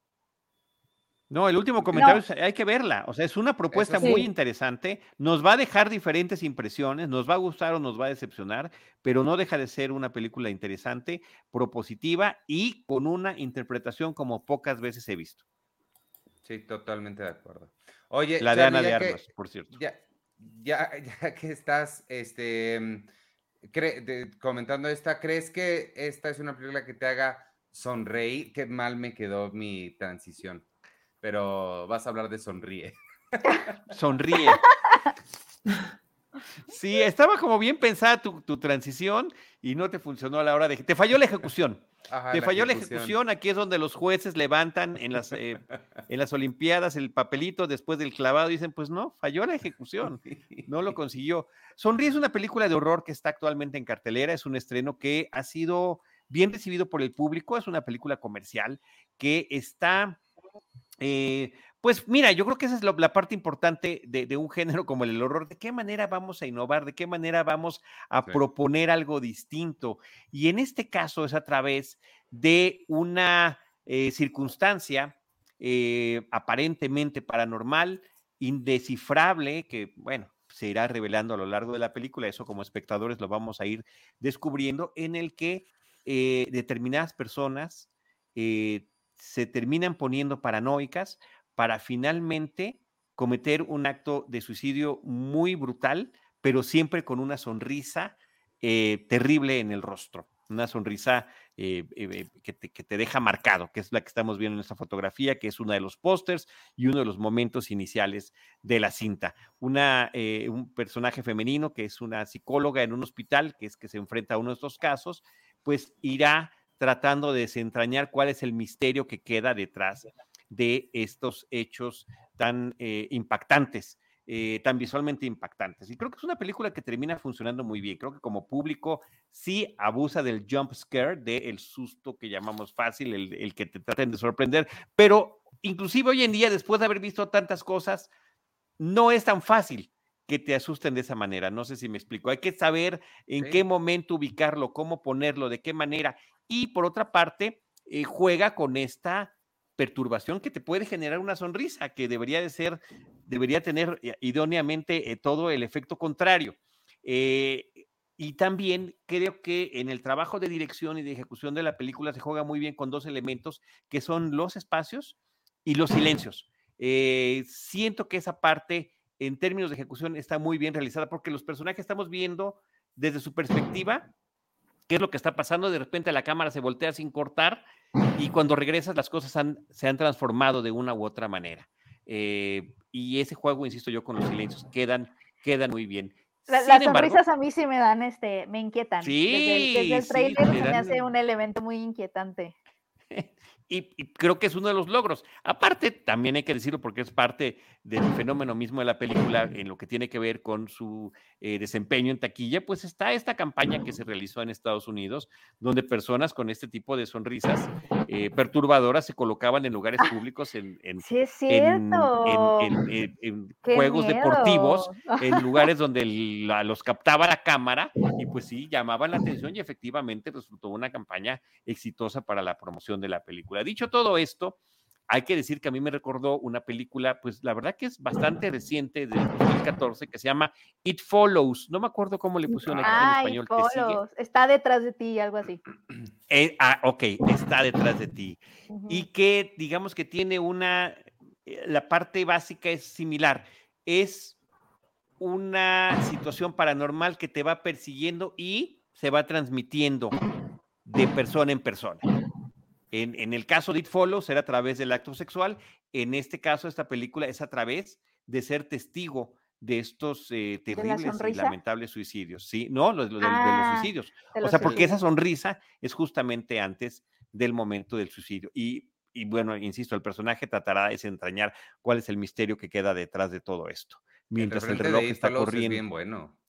No, el último comentario es, hay que verla. O sea, es una propuesta muy interesante. Nos va a dejar diferentes impresiones, nos va a gustar o nos va a decepcionar, pero no deja de ser una película interesante, propositiva y con una interpretación como pocas veces he visto. Sí, totalmente de acuerdo. Oye, la de Ana de Armas, por cierto. Ya, ya, ya que estás este, comentando esta, ¿crees que esta es una película que te haga sonreír? Qué mal me quedó mi transición pero vas a hablar de sonríe. Sonríe. Sí, estaba como bien pensada tu, transición y no te funcionó a la hora de... Te falló la ejecución. te falló la ejecución. Aquí es donde los jueces levantan en las, eh, en las Olimpiadas el papelito después del clavado y dicen, pues no, falló la ejecución. No lo consiguió. Sonríe es una película de horror que está actualmente en cartelera. Es un estreno que ha sido bien recibido por el público. Es una película comercial que está eh, pues mira, yo creo que esa es la, parte importante de, un género como el horror. ¿De qué manera vamos a innovar? ¿De qué manera vamos a proponer algo distinto? Y en este caso es a través de una eh, circunstancia eh, aparentemente paranormal, indescifrable, que bueno, se irá revelando a lo largo de la película. Eso como espectadores lo vamos a ir descubriendo, en el que determinadas personas se terminan poniendo paranoicas para finalmente cometer un acto de suicidio muy brutal, pero siempre con una sonrisa eh, terrible en el rostro, una sonrisa eh, eh, que, te, deja marcado, que es la que estamos viendo en esta fotografía, que es uno de los pósters y uno de los momentos iniciales de la cinta. Un personaje femenino que es una psicóloga en un hospital, que es que se enfrenta a uno de estos casos, pues irá tratando de desentrañar cuál es el misterio que queda detrás de estos hechos tan eh, impactantes, eh, tan visualmente impactantes. Y creo que es una película que termina funcionando muy bien. Creo que como público sí abusa del jump scare, del susto que llamamos fácil, el, el que te traten de sorprender, pero inclusive hoy en día, después de haber visto tantas cosas, no es tan fácil que te asusten de esa manera. No sé si me explico. Hay que saber en qué momento ubicarlo, cómo ponerlo, de qué manera y por otra parte eh, juega con esta perturbación que te puede generar una sonrisa, que debería de ser, debería tener eh, idóneamente eh, todo el efecto contrario. y también creo que en el trabajo de dirección y de ejecución de la película se juega muy bien con dos elementos que son los espacios y los silencios. siento que esa parte en términos de ejecución está muy bien realizada porque los personajes estamos viendo desde su perspectiva qué es lo que está pasando, de repente la cámara se voltea sin cortar y cuando regresas las cosas se han transformado de una u otra manera. Eh, y ese juego, insisto yo, con los silencios quedan, quedan muy bien. las sonrisas a mí sí me dan, este, me inquietan. Sí, desde el, trailer me hace un elemento muy inquietante. Y, creo que es uno de los logros. Aparte, también hay que decirlo porque es parte del fenómeno mismo de la película en lo que tiene que ver con su eh, desempeño en taquilla, pues está esta campaña que se realizó en Estados Unidos, donde personas con este tipo de sonrisas eh, perturbadoras se colocaban en lugares públicos, en, en, juegos deportivos, en lugares donde los captaba la cámara y pues sí, llamaban la atención y efectivamente resultó una campaña exitosa para la promoción de la película. Dicho todo esto, hay que decir que a mí me recordó una película, pues la verdad que es bastante reciente, de 2014, que se llama It Follows. No me acuerdo cómo le pusieron en español. Está detrás de ti, algo así. Eh, ah, ok, está detrás de ti. Y que digamos que tiene una, eh, la parte básica es similar. Es una situación paranormal que te va persiguiendo y se va transmitiendo de persona en persona. En, el caso de It Follows era a través del acto sexual. En este caso, esta película es a través de ser testigo de estos eh, terribles y lamentables suicidios. Sí, no, de, los ah, suicidios. o sea, porque esa sonrisa es justamente antes del momento del suicidio. Y, bueno, insisto, el personaje tratará de desentrañar cuál es el misterio que queda detrás de todo esto. Mientras el, reloj está corriendo. bien bueno.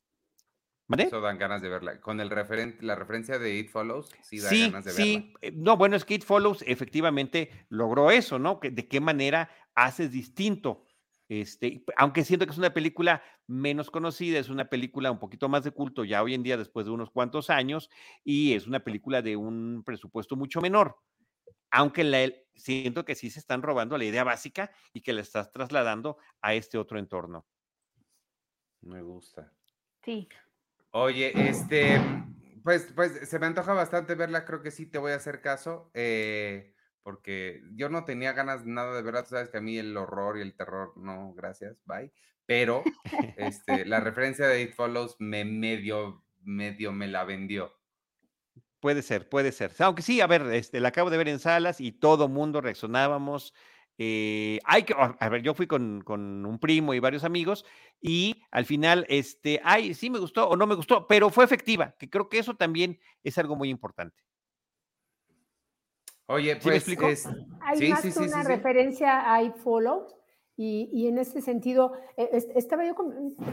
Eso dan ganas de verla. Con el referente, la referencia de It Follows, sí da ganas de verla. Sí, eh, no, bueno, es que It Follows efectivamente logró eso, ¿no? ¿De qué manera haces distinto Este, aunque siento que es una película menos conocida, es una película un poquito más de culto ya hoy en día después de unos cuantos años y es una película de un presupuesto mucho menor. Aunque la, siento que sí se están robando la idea básica y que la estás trasladando a este otro entorno. Me gusta. Sí. Oye, este, pues, pues se me antoja bastante verla, creo que sí te voy a hacer caso. Eh, porque yo no tenía ganas nada de verdad, sabes que a mí el horror y el terror, no, gracias, bye. Pero este, la referencia de It Follows me medio, medio me la vendió. Puede ser, puede ser. Aunque sí, a ver, este, la acabo de ver en salas y todo mundo reaccionábamos. Eh, hay que, a ver, yo fui con, con, un primo y varios amigos y al final, este, ay, sí me gustó o no me gustó, pero fue efectiva, que creo que eso también es algo muy importante. Oye, pues es, hay más que una referencia a iFollow. Y, y, en ese sentido, eh, estaba yo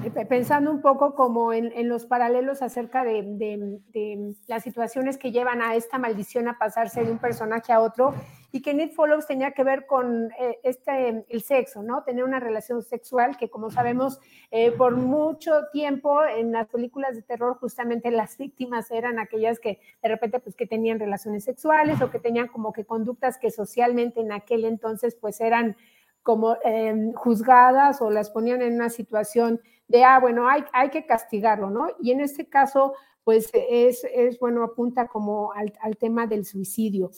eh, pensando un poco como en, en los paralelos acerca de, de, de, las situaciones que llevan a esta maldición a pasarse de un personaje a otro y que Need Follows tenía que ver con eh, este, el sexo, ¿no? Tener una relación sexual que, como sabemos, eh, por mucho tiempo en las películas de terror justamente las víctimas eran aquellas que de repente pues que tenían relaciones sexuales o que tenían como que conductas que socialmente en aquel entonces pues eran como em, juzgadas o las ponían en una situación de, ah, bueno, hay, hay que castigarlo, ¿no? Y en este caso, pues es, es bueno, apunta como al, al, tema del suicidio.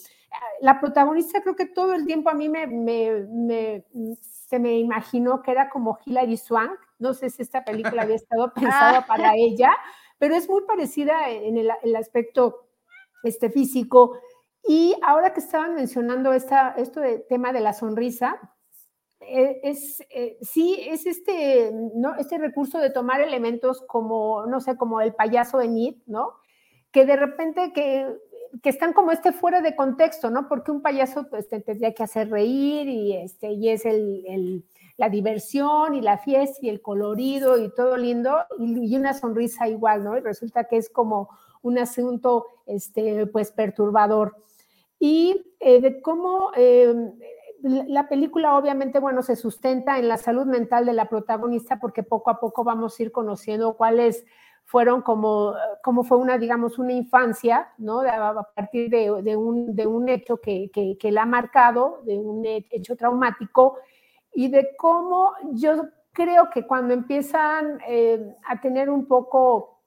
La protagonista creo que todo el tiempo a mí me, me, me, se me imaginó que era como Hilary Swank, no sé si esta película había estado pensada para ella, pero es muy parecida en el, el aspecto este, físico. Y ahora que estaban mencionando esta, esto de tema de la sonrisa, es, eh, sí, es este, ¿no? este recurso de tomar elementos como, no sé, como el payaso de Nid, ¿no? Que de repente que, que, están como este fuera de contexto, ¿no? Porque un payaso pues te tendría que hacer reír y, este, y es el, el, la diversión y la fiesta y el colorido y todo lindo y, y, una sonrisa igual, ¿no? Y resulta que es como un asunto, este, pues, perturbador. Y eh, de cómo eh, la película obviamente, bueno, se sustenta en la salud mental de la protagonista porque poco a poco vamos a ir conociendo cuáles fueron como, como fue una, digamos, una infancia, ¿no? A partir de, un, de un, hecho que, que, que, la ha marcado, de un hecho traumático, y de cómo yo creo que cuando empiezan eh, a tener un poco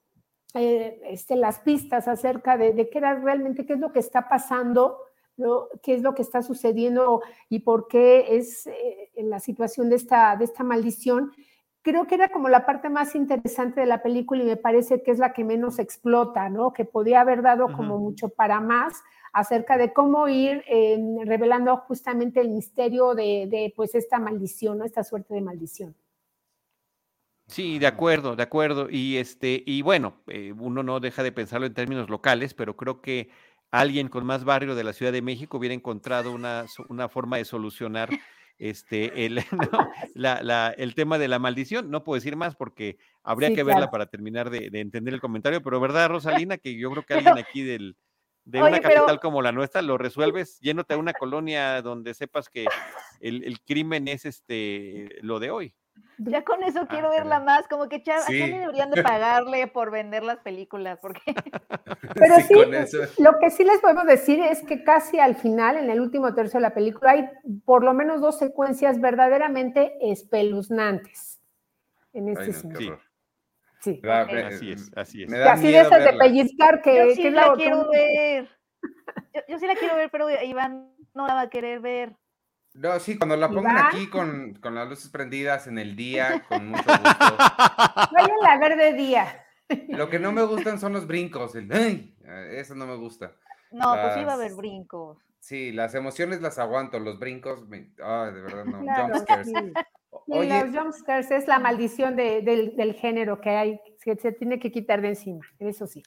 eh, este, las pistas acerca de, de qué era realmente, qué es lo que está pasando, ¿no? qué es lo que está sucediendo y por qué es eh, la situación de esta, de esta maldición. Creo que era como la parte más interesante de la película y me parece que es la que menos explota, ¿no? Que podía haber dado como uh -huh. mucho para más acerca de cómo ir eh, revelando justamente el misterio de, de, pues esta maldición, ¿no? Esta suerte de maldición. Sí, de acuerdo, de acuerdo. Y este, y bueno, eh, uno no deja de pensarlo en términos locales, pero creo que alguien con más barrio de la Ciudad de México hubiera encontrado una, una forma de solucionar este, el, no, la, la, el tema de la maldición. No puedo decir más porque habría sí, que verla claro. para terminar de, de, entender el comentario, pero ¿verdad, Rosalina? Que yo creo que alguien aquí del, de Oye, una capital pero... como la nuestra lo resuelves yéndote a una colonia donde sepas que el, el crimen es este, lo de hoy. Ya con eso ah, quiero verla más, como que ya, sí. deberían de pagarle por vender las películas, porque... Pero sí, sí lo que sí les podemos decir es que casi al final, en el último tercio de la película, hay por lo menos dos secuencias verdaderamente espeluznantes. En este Ay, sentido. Sí. Okay. Así es, así es. así de esas de pellizcar que, yo sí que la, la quiero ver. Yo, yo, sí la quiero ver, pero Iván no la va a querer ver. No, sí, cuando la pongan aquí con, con, las luces prendidas en el día, con mucho gusto. Vayan a ver de día. Lo que no me gustan son los brincos. El, ¡ay! Eso no me gusta. No, las, pues va a haber brincos. Sí, las emociones las aguanto, los brincos, me, de verdad no. Claro, jumpscares. Sí. Oye, los jumpscares es la maldición de, del, del género que hay, que se tiene que quitar de encima, eso sí.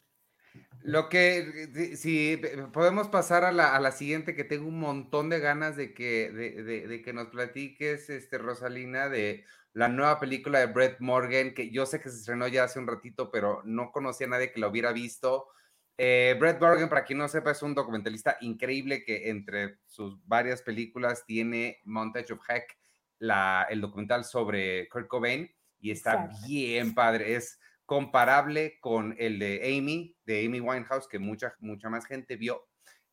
Lo que, si podemos pasar a la, a la, siguiente, que tengo un montón de ganas de que, de, de, de, que nos platiques, este, Rosalina, de la nueva película de Brett Morgan, que yo sé que se estrenó ya hace un ratito, pero no conocía a nadie que lo hubiera visto. Eh, Brett Morgan, para quien no sepa, es un documentalista increíble que entre sus varias películas tiene Montage of Heck, la, el documental sobre Kurt Cobain y está bien padre. Es comparable con el de Amy, de Amy Winehouse, que mucha, mucha más gente vio.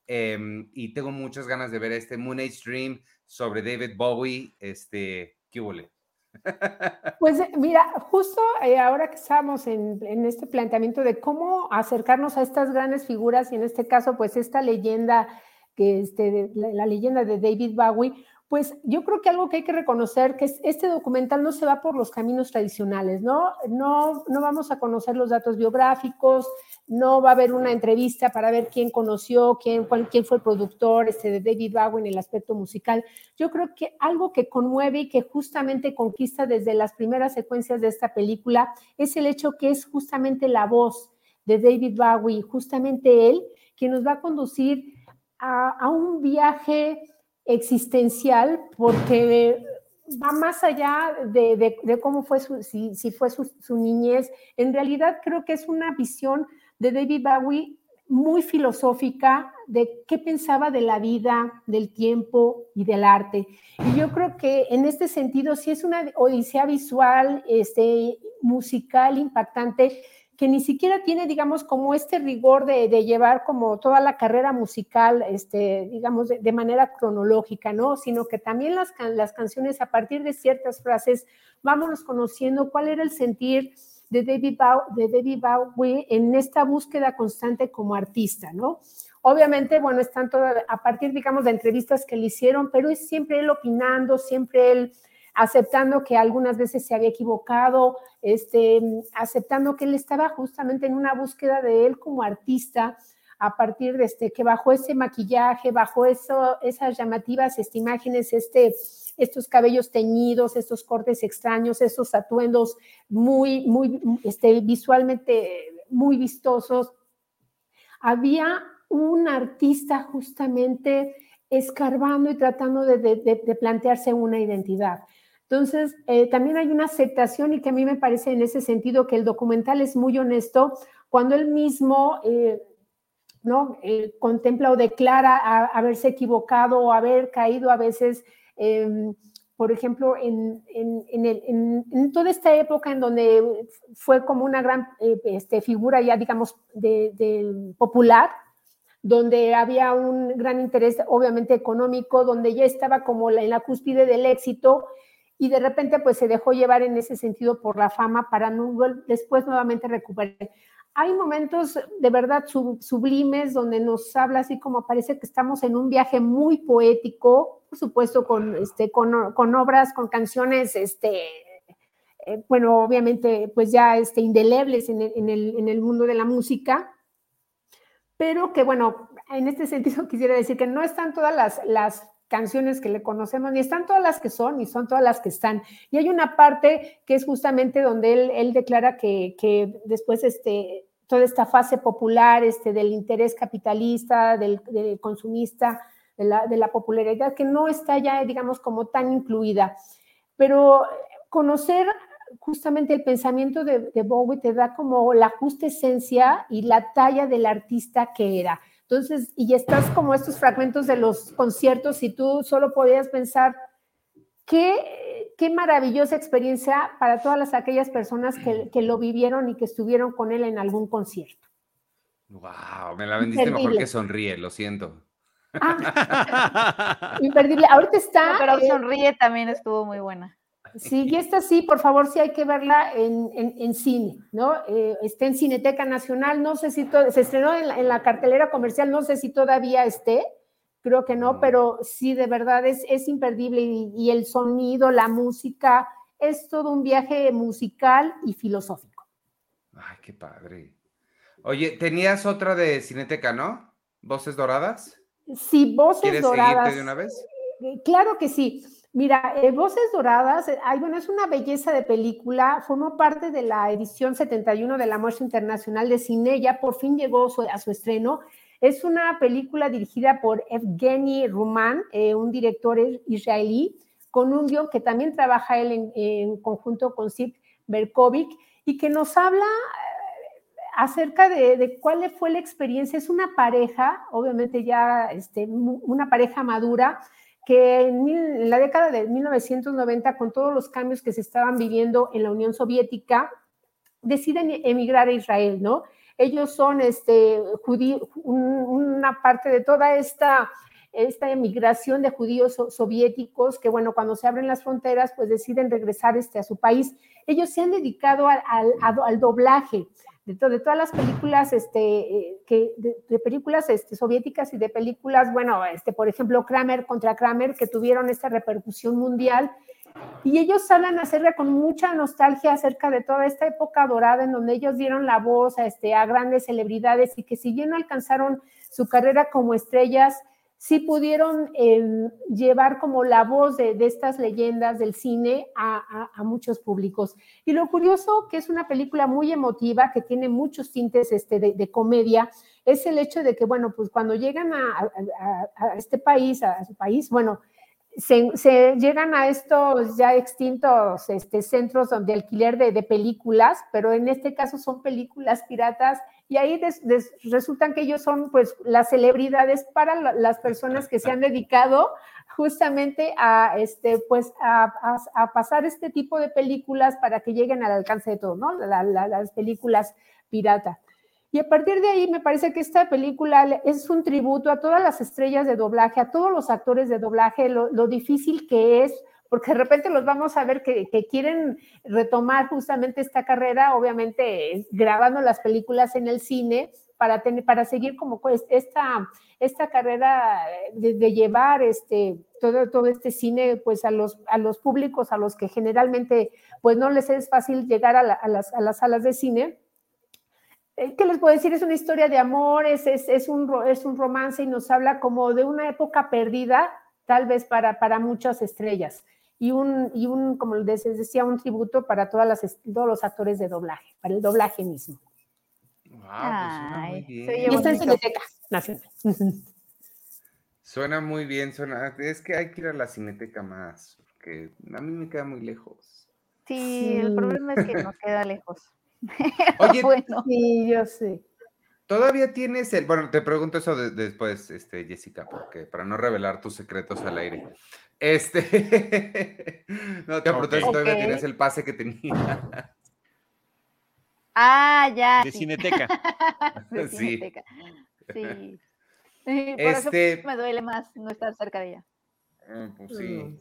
Em, y tengo muchas ganas de ver este Moon Age Dream sobre David Bowie. Este, ¿qué huele? Pues eh, mira, justo eh, ahora que estamos en, en, este planteamiento de cómo acercarnos a estas grandes figuras y en este caso, pues esta leyenda, que este, la, la leyenda de David Bowie, pues yo creo que algo que hay que reconocer que este documental no se va por los caminos tradicionales, ¿no? No, vamos a conocer los datos biográficos, no va a haber una entrevista para ver quién conoció, quién, quién fue el productor este, de David Bowie en el aspecto musical. Yo creo que algo que conmueve y que justamente conquista desde las primeras secuencias de esta película es el hecho que es justamente la voz de David Bowie, justamente él, quien nos va a conducir a un viaje existencial porque va más allá de, cómo fue su, si, fue su, niñez. En realidad creo que es una visión de David Bowie muy filosófica de qué pensaba de la vida, del tiempo y del arte. Y yo creo que en este sentido, si es una odisea visual, este, musical, impactante, que ni siquiera tiene, digamos, como este rigor de, llevar como toda la carrera musical, este, digamos, de, manera cronológica, ¿no? Sino que también las, las canciones, a partir de ciertas frases, vámonos conociendo cuál era el sentir de David, de David Bowie en esta búsqueda constante como artista, ¿no? Obviamente, bueno, están todas, a partir, digamos, de entrevistas que le hicieron, pero es siempre él opinando, siempre él aceptando que algunas veces se había equivocado, este, aceptando que él estaba justamente en una búsqueda de él como artista, a partir de este, que bajo ese maquillaje, bajo eso, esas llamativas este, imágenes, este, estos cabellos teñidos, estos cortes extraños, estos atuendos muy, muy, este, visualmente muy vistosos, había un artista justamente escarbando y tratando de, de plantearse una identidad. Entonces, eh, también hay una aceptación y que a mí me parece en ese sentido que el documental es muy honesto cuando él mismo eh, ¿no? Eh, contempla o declara haberse equivocado o haber caído a veces, em, por ejemplo, en, toda esta época en donde fue como una gran este, figura ya, digamos, de, popular, donde había un gran interés, obviamente, económico, donde ya estaba como en la cúspide del éxito y de repente pues se dejó llevar en ese sentido por la fama para después nuevamente recuperar. Hay momentos de verdad sublimes donde nos habla así como parece que estamos en un viaje muy poético, por supuesto con, este, con, con obras, con canciones, este, eh, bueno, obviamente pues ya este, indelebles en el, en, el, en el mundo de la música, pero que bueno, en este sentido quisiera decir que no están todas las, las canciones que le conocemos, ni están todas las que son, ni son todas las que están. Y hay una parte que es justamente donde él, declara que, que, después este, toda esta fase popular este, del interés capitalista, del, consumista, de la, popularidad, que no está ya, digamos, como tan incluida. Pero conocer justamente el pensamiento de Bowie te da como la justa esencia y la talla del artista que era. Entonces, y estás como estos fragmentos de los conciertos y tú solo podías pensar, qué, qué maravillosa experiencia para todas las, aquellas personas que, que, lo vivieron y que estuvieron con él en algún concierto. Wow, me la vendiste mejor que sonríe, lo siento. Ah, imperdible. Ahorita está. pero eh, sonríe también estuvo muy buena. Sí, y esta sí, por favor, sí hay que verla en, en, cine, ¿no? Eh, está en Cineteca Nacional, no sé si se estrenó en la, cartelera comercial, no sé si todavía esté, creo que no, pero sí, de verdad es, es imperdible y, el sonido, la música, es todo un viaje musical y filosófico. Ay, qué padre. Oye, tenías otra de Cineteca, ¿no? ¿Voces Doradas? Sí, Voces Doradas. ¿Quieres seguirte de una vez? Claro que sí. Mira, eh, Voces Doradas, eh, ay, bueno, es una belleza de película, formó parte de la edición 71 de la Muestra Internacional de Cine, ya por fin llegó a su estreno. Es una película dirigida por Evgeny Ruman, eh, un director israelí, con un guion que también trabaja él en, conjunto con Sid Berkovic y que nos habla acerca de, cuál fue la experiencia. Es una pareja, obviamente ya este, una pareja madura, que en, la década de 1990, con todos los cambios que se estaban viviendo en la Unión Soviética, deciden emigrar a Israel, ¿no? Ellos son este, una parte de toda esta, esta emigración de judíos soviéticos que, bueno, cuando se abren las fronteras, pues deciden regresar este, a su país. Ellos se han dedicado al, al doblaje de, todas las películas, este, eh, que, de, películas este, soviéticas y de películas, bueno, este, por ejemplo, Kramer contra Kramer, que tuvieron esta repercusión mundial. Y ellos hablan acerca con mucha nostalgia acerca de toda esta época dorada en donde ellos dieron la voz a, este, a grandes celebridades y que si bien no alcanzaron su carrera como estrellas, sí pudieron em, llevar como la voz de, estas leyendas del cine a, muchos públicos. Y lo curioso, que es una película muy emotiva, que tiene muchos tintes este, de, comedia, es el hecho de que, bueno, pues cuando llegan a, este país, a, su país, bueno, se, llegan a estos ya extintos este, centros de alquiler de, películas, pero en este caso son películas piratas y ahí resultan que ellos son pues las celebridades para las personas que se han dedicado justamente a este pues a, pasar este tipo de películas para que lleguen al alcance de todo, ¿no? las películas pirata. Y a partir de ahí me parece que esta película es un tributo a todas las estrellas de doblaje, a todos los actores de doblaje, lo, difícil que es porque de repente los vamos a ver que, quieren retomar justamente esta carrera, obviamente grabando las películas en el cine para, tener, para seguir como pues esta, esta carrera de, llevar este, todo, todo este cine pues a los, a los públicos a los que generalmente pues no les es fácil llegar a, las, a las salas de cine. Eh, ¿Qué les puedo decir? Es una historia de amor, es, es, un, es un romance y nos habla como de una época perdida, tal vez para, para muchas estrellas y un, y un, como les decía, un tributo para todas las, todos los actores de doblaje, para el doblaje mismo. Wow, pues y está en Cineteca Nacional. Suena muy bien, suena, es que hay que ir a la Cineteca más, porque a mí me queda muy lejos. Sí, el problema es que nos queda lejos. Oye, bueno. sí, yo sé. Todavía tienes el, bueno, te pregunto eso después, este, Jessica, porque para no revelar tus secretos al aire. Este, no te pregunto si todavía tienes el pase que tenía. Ah, ya. De Cineteca. de Cineteca. Sí. sí. Por este... eso me duele más no estar cerca de ella. Ah, pues sí. Mm.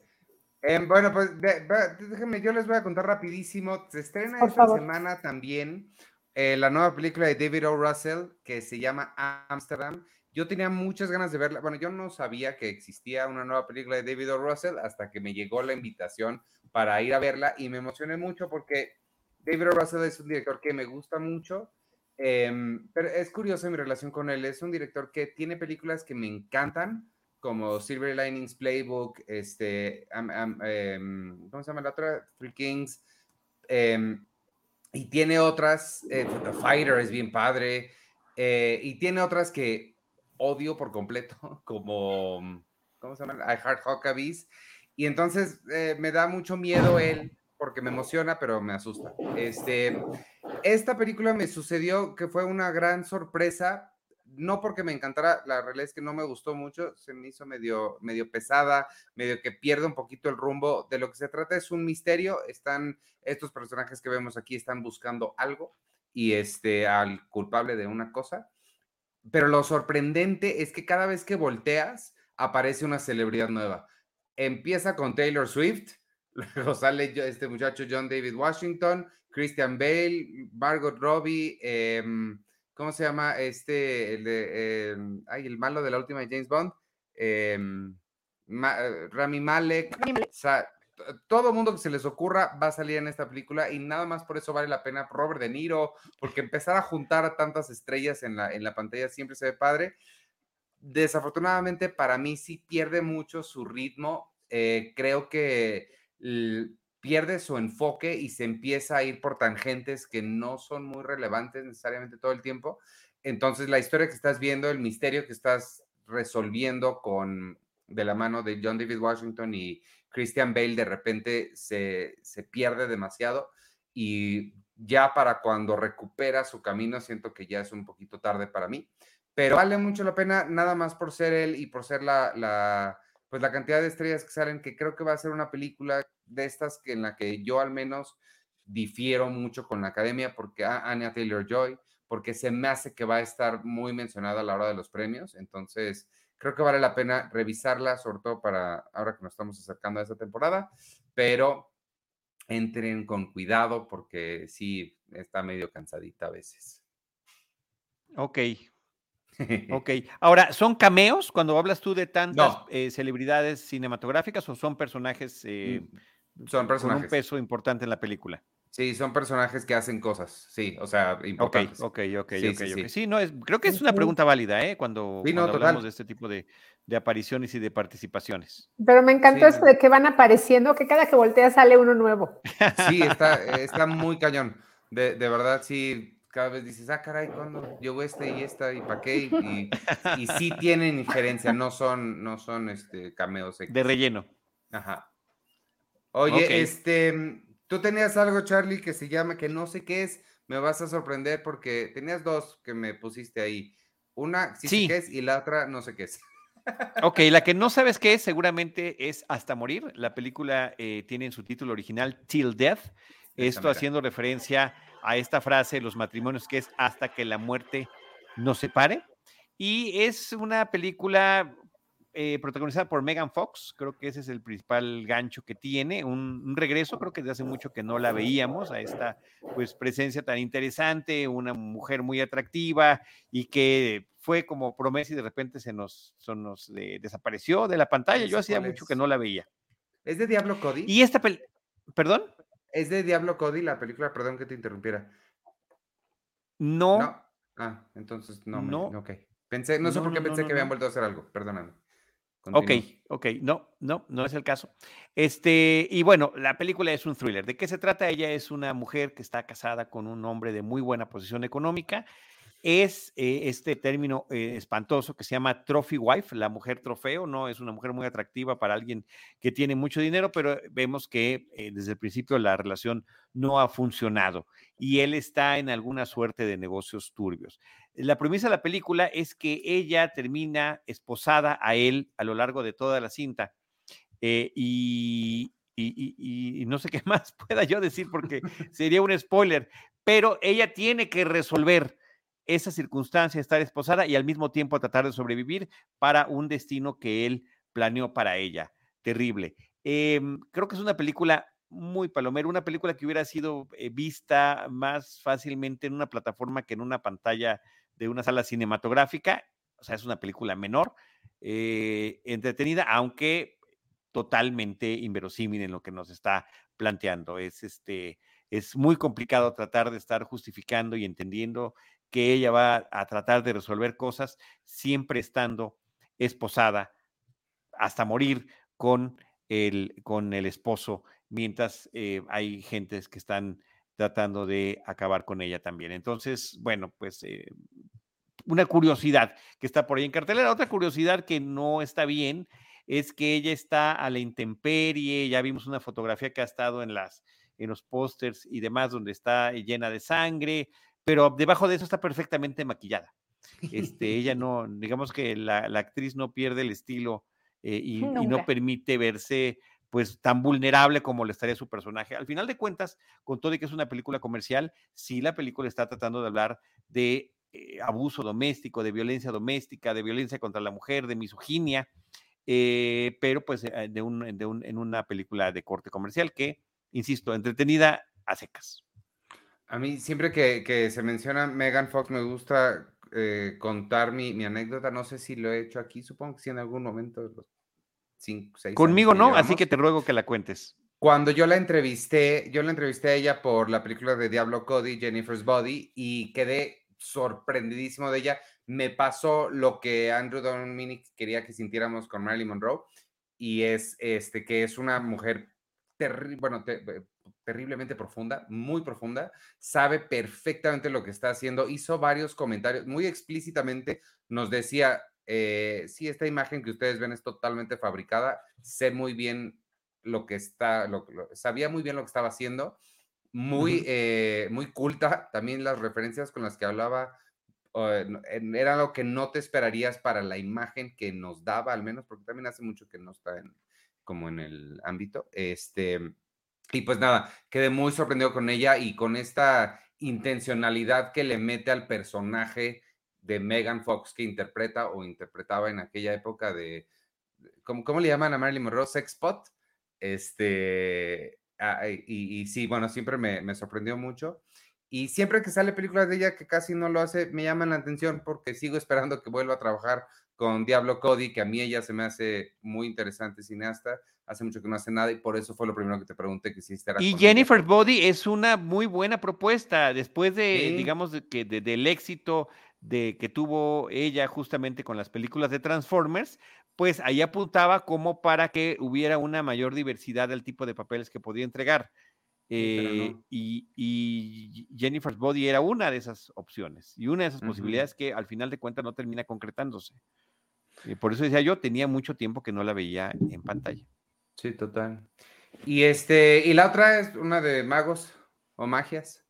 Em, bueno, pues déjenme, yo les voy a contar rapidísimo. Se estrena esta semana también eh, la nueva película de David O. Russell que se llama Amsterdam. Yo tenía muchas ganas de verla. Bueno, yo no sabía que existía una nueva película de David O. Russell hasta que me llegó la invitación para ir a verla y me emocioné mucho porque David O. Russell es un director que me gusta mucho. Em, pero es curioso mi relación con él. Es un director que tiene películas que me encantan, como Silver Linings Playbook, este, em, ¿cómo se llama la otra? Three Kings. Em, y tiene otras, eh, The Fighter es bien padre. Eh, y tiene otras que odio por completo, como, ¿cómo se llama? I Heart Huckabees. Y entonces eh, me da mucho miedo él, porque me emociona, pero me asusta. Este, esta película me sucedió que fue una gran sorpresa, no porque me encantara, la realidad es que no me gustó mucho, se me hizo medio, medio pesada, medio que pierde un poquito el rumbo. De lo que se trata es un misterio, están, estos personajes que vemos aquí están buscando algo y este, al culpable de una cosa pero lo sorprendente es que cada vez que volteas, aparece una celebridad nueva. Empieza con Taylor Swift, luego sale este muchacho John David Washington, Christian Bale, Margot Robbie, em, ¿cómo se llama? Este, el, de, em, ay, el malo de la última de James Bond, em, eh, Rami Malek, todo mundo que se les ocurra va a salir en esta película y nada más por eso vale la pena Robert De Niro, porque empezar a juntar a tantas estrellas en la, en la pantalla siempre se ve padre. Desafortunadamente para mí sí pierde mucho su ritmo, eh, creo que pierde su enfoque y se empieza a ir por tangentes que no son muy relevantes necesariamente todo el tiempo. Entonces la historia que estás viendo, el misterio que estás resolviendo con de la mano de John David Washington y Christian Bale de repente se, pierde demasiado y ya para cuando recupera su camino siento que ya es un poquito tarde para mí, pero vale mucho la pena nada más por ser él y por ser la, pues la cantidad de estrellas que salen, que creo que va a ser una película de estas que en la que yo al menos difiero mucho con la academia, porque a Anya Taylor Joy, porque se me hace que va a estar muy mencionada a la hora de los premios. Entonces, creo que vale la pena revisarla, sobre todo para ahora que nos estamos acercando a esa temporada, pero entren con cuidado porque sí está medio cansadita a veces. Ok. Ok. Ahora, ¿son cameos cuando hablas tú de tantas eh, celebridades cinematográficas o son personajes, eh, mm, son personajes con un peso importante en la película? Sí, son personajes que hacen cosas, sí, o sea, importantes. Ok, ok, ok, sí, sí, sí. no, es, creo que es una pregunta válida, ¿eh? Cuando, hablamos de este tipo de, apariciones y de participaciones. Pero me encantó esto de que van apareciendo, que cada que voltea sale uno nuevo. Sí, está, está muy cañón. De, de verdad, sí, cada vez dices, ah, caray, ¿cuándo llegó este y esta y para qué? Y, y, sí tienen injerencia, no son, no son este, cameos. De relleno. Ajá. Oye, este Tú tenías algo, Charlie, que se llama, que no sé qué es, me vas a sorprender porque tenías dos que me pusiste ahí. Una sí, sé qué es y la otra no sé qué es. Ok, la que no sabes qué es seguramente es Hasta Morir. La película eh, tiene en su título original Till Death. Esto haciendo referencia a esta frase de los matrimonios que es hasta que la muerte nos separe. Y es una película eh, protagonizada por Megan Fox, creo que ese es el principal gancho que tiene, un, regreso, creo que desde hace mucho que no la veíamos, a esta pues presencia tan interesante, una mujer muy atractiva y que fue como promesa y de repente se nos, nos desapareció de la pantalla, yo hacía mucho que no la veía. ¿Es de Diablo Cody? Y esta ¿Perdón? ¿Es de Diablo Cody la película? Perdón que te interrumpiera. No. Ah, entonces no. No. ok. Pensé, no sé por qué pensé que habían vuelto a hacer algo, perdóname. Ok, ok, no, no, no es el caso. Este, y bueno, la película es un thriller. ¿De qué se trata? Ella es una mujer que está casada con un hombre de muy buena posición económica. Es eh, este término eh, espantoso que se llama trophy wife, la mujer trofeo, ¿no? Es una mujer muy atractiva para alguien que tiene mucho dinero, pero vemos que eh, desde el principio la relación no ha funcionado y él está en alguna suerte de negocios turbios. La premisa de la película es que ella termina esposada a él a lo largo de toda la cinta. Y, no sé qué más pueda yo decir porque sería un spoiler, pero ella tiene que resolver esa circunstancia, estar esposada y al mismo tiempo tratar de sobrevivir para un destino que él planeó para ella. Terrible. Em, creo que es una película muy palomera, una película que hubiera sido eh, vista más fácilmente en una plataforma que en una pantalla de una sala cinematográfica, o sea, es una película menor, eh, entretenida, aunque totalmente inverosímil en lo que nos está planteando. Es, este, es muy complicado tratar de estar justificando y entendiendo que ella va a tratar de resolver cosas siempre estando esposada hasta morir con el, con el esposo, mientras eh, hay gentes que están tratando de acabar con ella también. Entonces, bueno, pues eh, una curiosidad que está por ahí en cartelera. Otra curiosidad que no está bien es que ella está a la intemperie. Ya vimos una fotografía que ha estado en las en los pósters y demás donde está llena de sangre, pero debajo de eso está perfectamente maquillada. Este, ella no, digamos que la, actriz no pierde el estilo eh, y, y, no permite verse pues tan vulnerable como le estaría su personaje. Al final de cuentas, con todo y que es una película comercial, sí la película está tratando de hablar de eh, abuso doméstico, de violencia doméstica, de violencia contra la mujer, de misoginia, eh, pero pues eh, de un, en una película de corte comercial que, insisto, entretenida a secas. A mí siempre que, se menciona Megan Fox me gusta contar mi, mi, anécdota, no sé si lo he hecho aquí, supongo que sí en algún momento Conmigo no, así que te ruego que la cuentes. Cuando yo la entrevisté, yo la entrevisté a ella por la película de Diablo Cody, Jennifer's Body, y quedé sorprendidísimo de ella. Me pasó lo que Andrew Dominic quería que sintiéramos con Marilyn Monroe, y es este, que es una mujer bueno, terriblemente profunda, muy profunda, sabe perfectamente lo que está haciendo, hizo varios comentarios, muy explícitamente nos decía, eh, sí, esta imagen que ustedes ven es totalmente fabricada, sé muy bien lo que está, lo, sabía muy bien lo que estaba haciendo, muy, eh, muy culta, también las referencias con las que hablaba era lo que no te esperarías para la imagen que nos daba, al menos, porque también hace mucho que no está en, como en el ámbito. Este, y pues nada, quedé muy sorprendido con ella y con esta intencionalidad que le mete al personaje de Megan Fox que interpreta o interpretaba en aquella época de, ¿cómo, cómo le llaman a Marilyn Monroe? Sexpot. Este, y, sí, bueno, siempre me, me, sorprendió mucho. Y siempre que sale películas de ella que casi no lo hace, me llaman la atención porque sigo esperando que vuelva a trabajar con Diablo Cody, que a mí ella se me hace muy interesante cineasta. Hace mucho que no hace nada y por eso fue lo primero que te pregunté que si estará. Y Jennifer Body es una muy buena propuesta después de, digamos, de, que del éxito de que tuvo ella justamente con las películas de Transformers, pues ahí apuntaba como para que hubiera una mayor diversidad del tipo de papeles que podía entregar. Eh, y, y, Jennifer's Body era una de esas opciones y una de esas posibilidades que al final de cuentas no termina concretándose. Y por eso decía yo, tenía mucho tiempo que no la veía en pantalla. Sí, total. Y este, y la otra es una de magos o magias.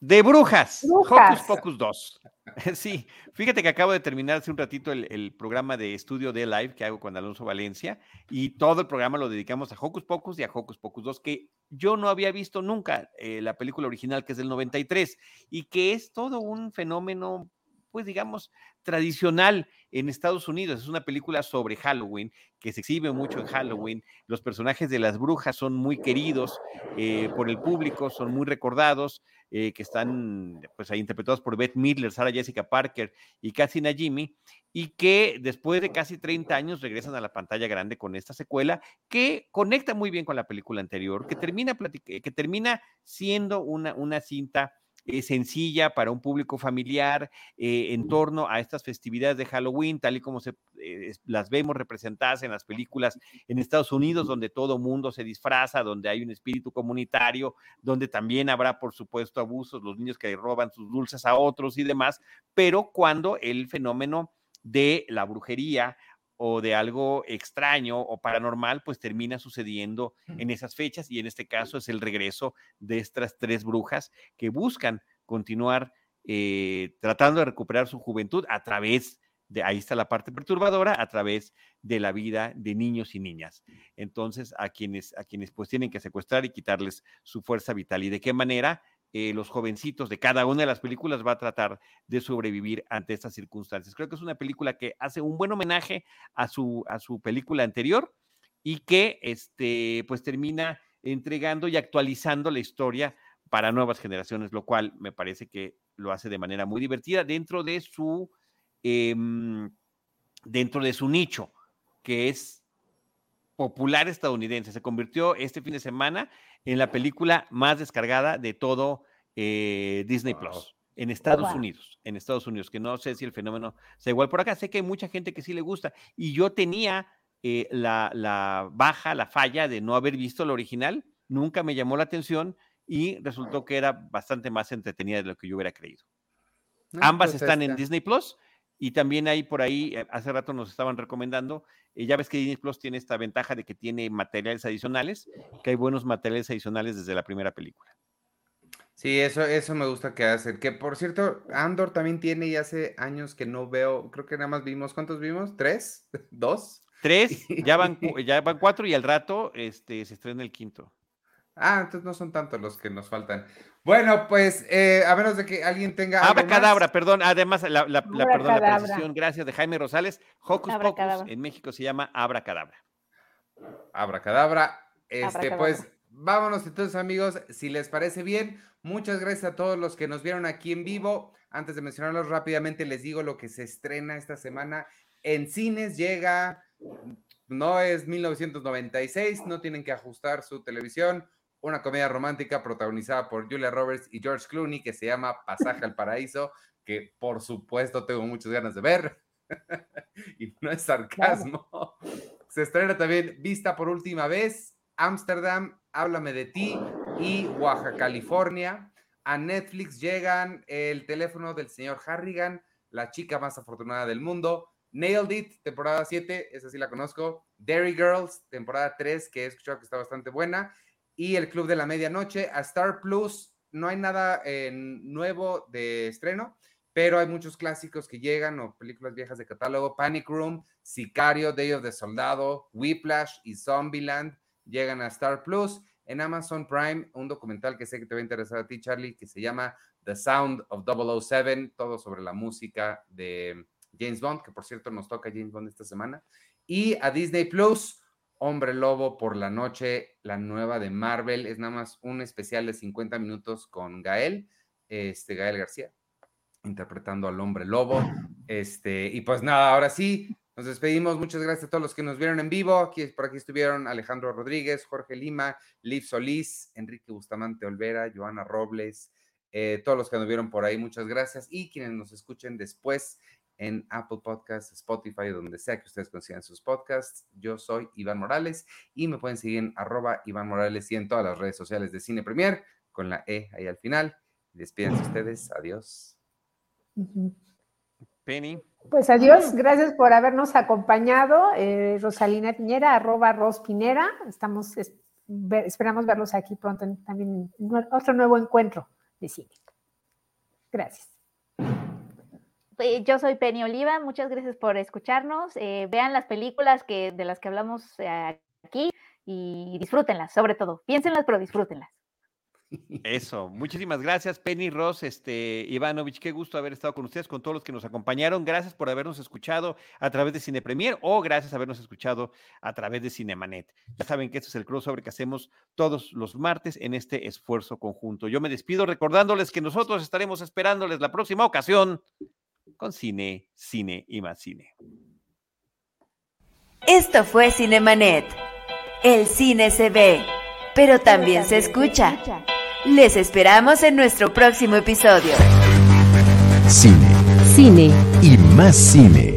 De brujas, Hocus Pocus 2. Sí, fíjate que acabo de terminar hace un ratito el, programa de estudio de live que hago con Alonso Valencia y todo el programa lo dedicamos a Hocus Pocus y a Hocus Pocus 2, que yo no había visto nunca eh, la película original que es del 93 y que es todo un fenómeno pues digamos, tradicional en Estados Unidos. Es una película sobre Halloween, que se exhibe mucho en Halloween. Los personajes de las brujas son muy queridos eh, por el público, son muy recordados, eh, que están pues ahí interpretados por Beth Midler, Sarah Jessica Parker y Cassie Najimy, y que después de casi 30 años regresan a la pantalla grande con esta secuela que conecta muy bien con la película anterior, que termina, que termina siendo una, una cinta eh, sencilla para un público familiar eh, en torno a estas festividades de Halloween, tal y como se, eh, las vemos representadas en las películas en Estados Unidos, donde todo mundo se disfraza, donde hay un espíritu comunitario, donde también habrá, por supuesto, abusos, los niños que roban sus dulces a otros y demás, pero cuando el fenómeno de la brujería o de algo extraño o paranormal, pues termina sucediendo en esas fechas y en este caso es el regreso de estas tres brujas que buscan continuar eh, tratando de recuperar su juventud a través de, ahí está la parte perturbadora, a través de la vida de niños y niñas. Entonces, a quienes, a quienes pues tienen que secuestrar y quitarles su fuerza vital. ¿Y de qué manera? Eh, los jovencitos de cada una de las películas va a tratar de sobrevivir ante estas circunstancias. Creo que es una película que hace un buen homenaje a su, a su película anterior y que este, pues termina entregando y actualizando la historia para nuevas generaciones, lo cual me parece que lo hace de manera muy divertida dentro de su, em, dentro de su nicho, que es popular estadounidense. Se convirtió este fin de semana en la película más descargada de todo eh, Disney Plus en Estados Unidos, en Estados Unidos, que no sé si el fenómeno sea igual por acá, sé que hay mucha gente que sí le gusta y yo tenía eh, la, la, baja, la falla de no haber visto la original, nunca me llamó la atención y resultó que era bastante más entretenida de lo que yo hubiera creído. Ambas pues están en Disney Plus y también hay por ahí, eh, hace rato nos estaban recomendando, eh, ya ves que Disney Plus tiene esta ventaja de que tiene materiales adicionales, que hay buenos materiales adicionales desde la primera película. Sí, eso, eso me gusta que hace. Que por cierto, Andor también tiene y hace años que no veo, creo que nada más vimos, ¿cuántos vimos? ¿Tres? ¿Dos? Tres, ya van, ya van cuatro y al rato este, se estrena el quinto. Ah, entonces no son tantos los que nos faltan. Bueno, pues eh, a menos de que alguien tenga. Abra cadabra, perdón. Además, la, la, perdón, la precisión, gracias de Jaime Rosales. Hocus Pocus en México se llama Abra Cadabra. Abra Cadabra. Este, pues vámonos entonces, amigos. Si les parece bien, muchas gracias a todos los que nos vieron aquí en vivo. Antes de mencionarlos rápidamente, les digo lo que se estrena esta semana. En cines llega, no es 1996, no tienen que ajustar su televisión una comedia romántica protagonizada por Julia Roberts y George Clooney que se llama Pasaje al Paraíso, que por supuesto tengo muchas ganas de ver. y no es sarcasmo. Se estrena también Vista por última vez, Amsterdam, Háblame de ti y Oaxaca, California. A Netflix llegan el teléfono del señor Harrigan, la chica más afortunada del mundo. Nailed It, temporada 7, esa sí la conozco. Dairy Girls, temporada 3, que he escuchado que está bastante buena y el Club de la Medianoche. A Star Plus no hay nada eh, nuevo de estreno, pero hay muchos clásicos que llegan o películas viejas de catálogo. Panic Room, Sicario, Day of the Soldado, Whiplash y Zombieland llegan a Star Plus. En Amazon Prime, un documental que sé que te va a interesar a ti, Charlie, que se llama The Sound of 007, todo sobre la música de James Bond, que por cierto nos toca James Bond esta semana. Y a Disney Plus, Hombre Lobo por la noche, la nueva de Marvel, es nada más un especial de 50 minutos con Gael, este, Gael García, interpretando al Hombre Lobo. Este, y pues nada, ahora sí, nos despedimos. Muchas gracias a todos los que nos vieron en vivo. Aquí, por aquí estuvieron Alejandro Rodríguez, Jorge Lima, Liv Solís, Enrique Bustamante Olvera, Joana Robles, eh, todos los que nos vieron por ahí, muchas gracias. Y quienes nos escuchen después en Apple Podcasts, Spotify, donde sea que ustedes consigan sus podcasts. Yo soy Iván Morales y me pueden seguir en arroba Iván Morales y en todas las redes sociales de Cine Premier con la E ahí al final. Despídense ustedes. Adiós. Penny. Pues adiós, gracias por habernos acompañado. Eh, Rosalina Piñera, arroba Ros Pinera. Estamos, esperamos verlos aquí pronto en, también en otro nuevo encuentro de cine. Gracias. Eh, yo soy Penny Oliva, muchas gracias por escucharnos. Eh, vean las películas que, de las que hablamos eh, aquí y disfrútenlas, sobre todo. Piénsenlas, pero disfrútenlas. Eso, muchísimas gracias, Penny Ross, este, Ivanovich, qué gusto haber estado con ustedes, con todos los que nos acompañaron. Gracias por habernos escuchado a través de Cine Premier o gracias por habernos escuchado a través de Cinemanet. Ya saben que este es el crossover que hacemos todos los martes en este esfuerzo conjunto. Yo me despido recordándoles que nosotros estaremos esperándoles la próxima ocasión con cine, cine y más cine. Esto fue Cinemanet. El cine se ve, pero también se escucha. Les esperamos en nuestro próximo episodio. Cine. Cine. Y más cine.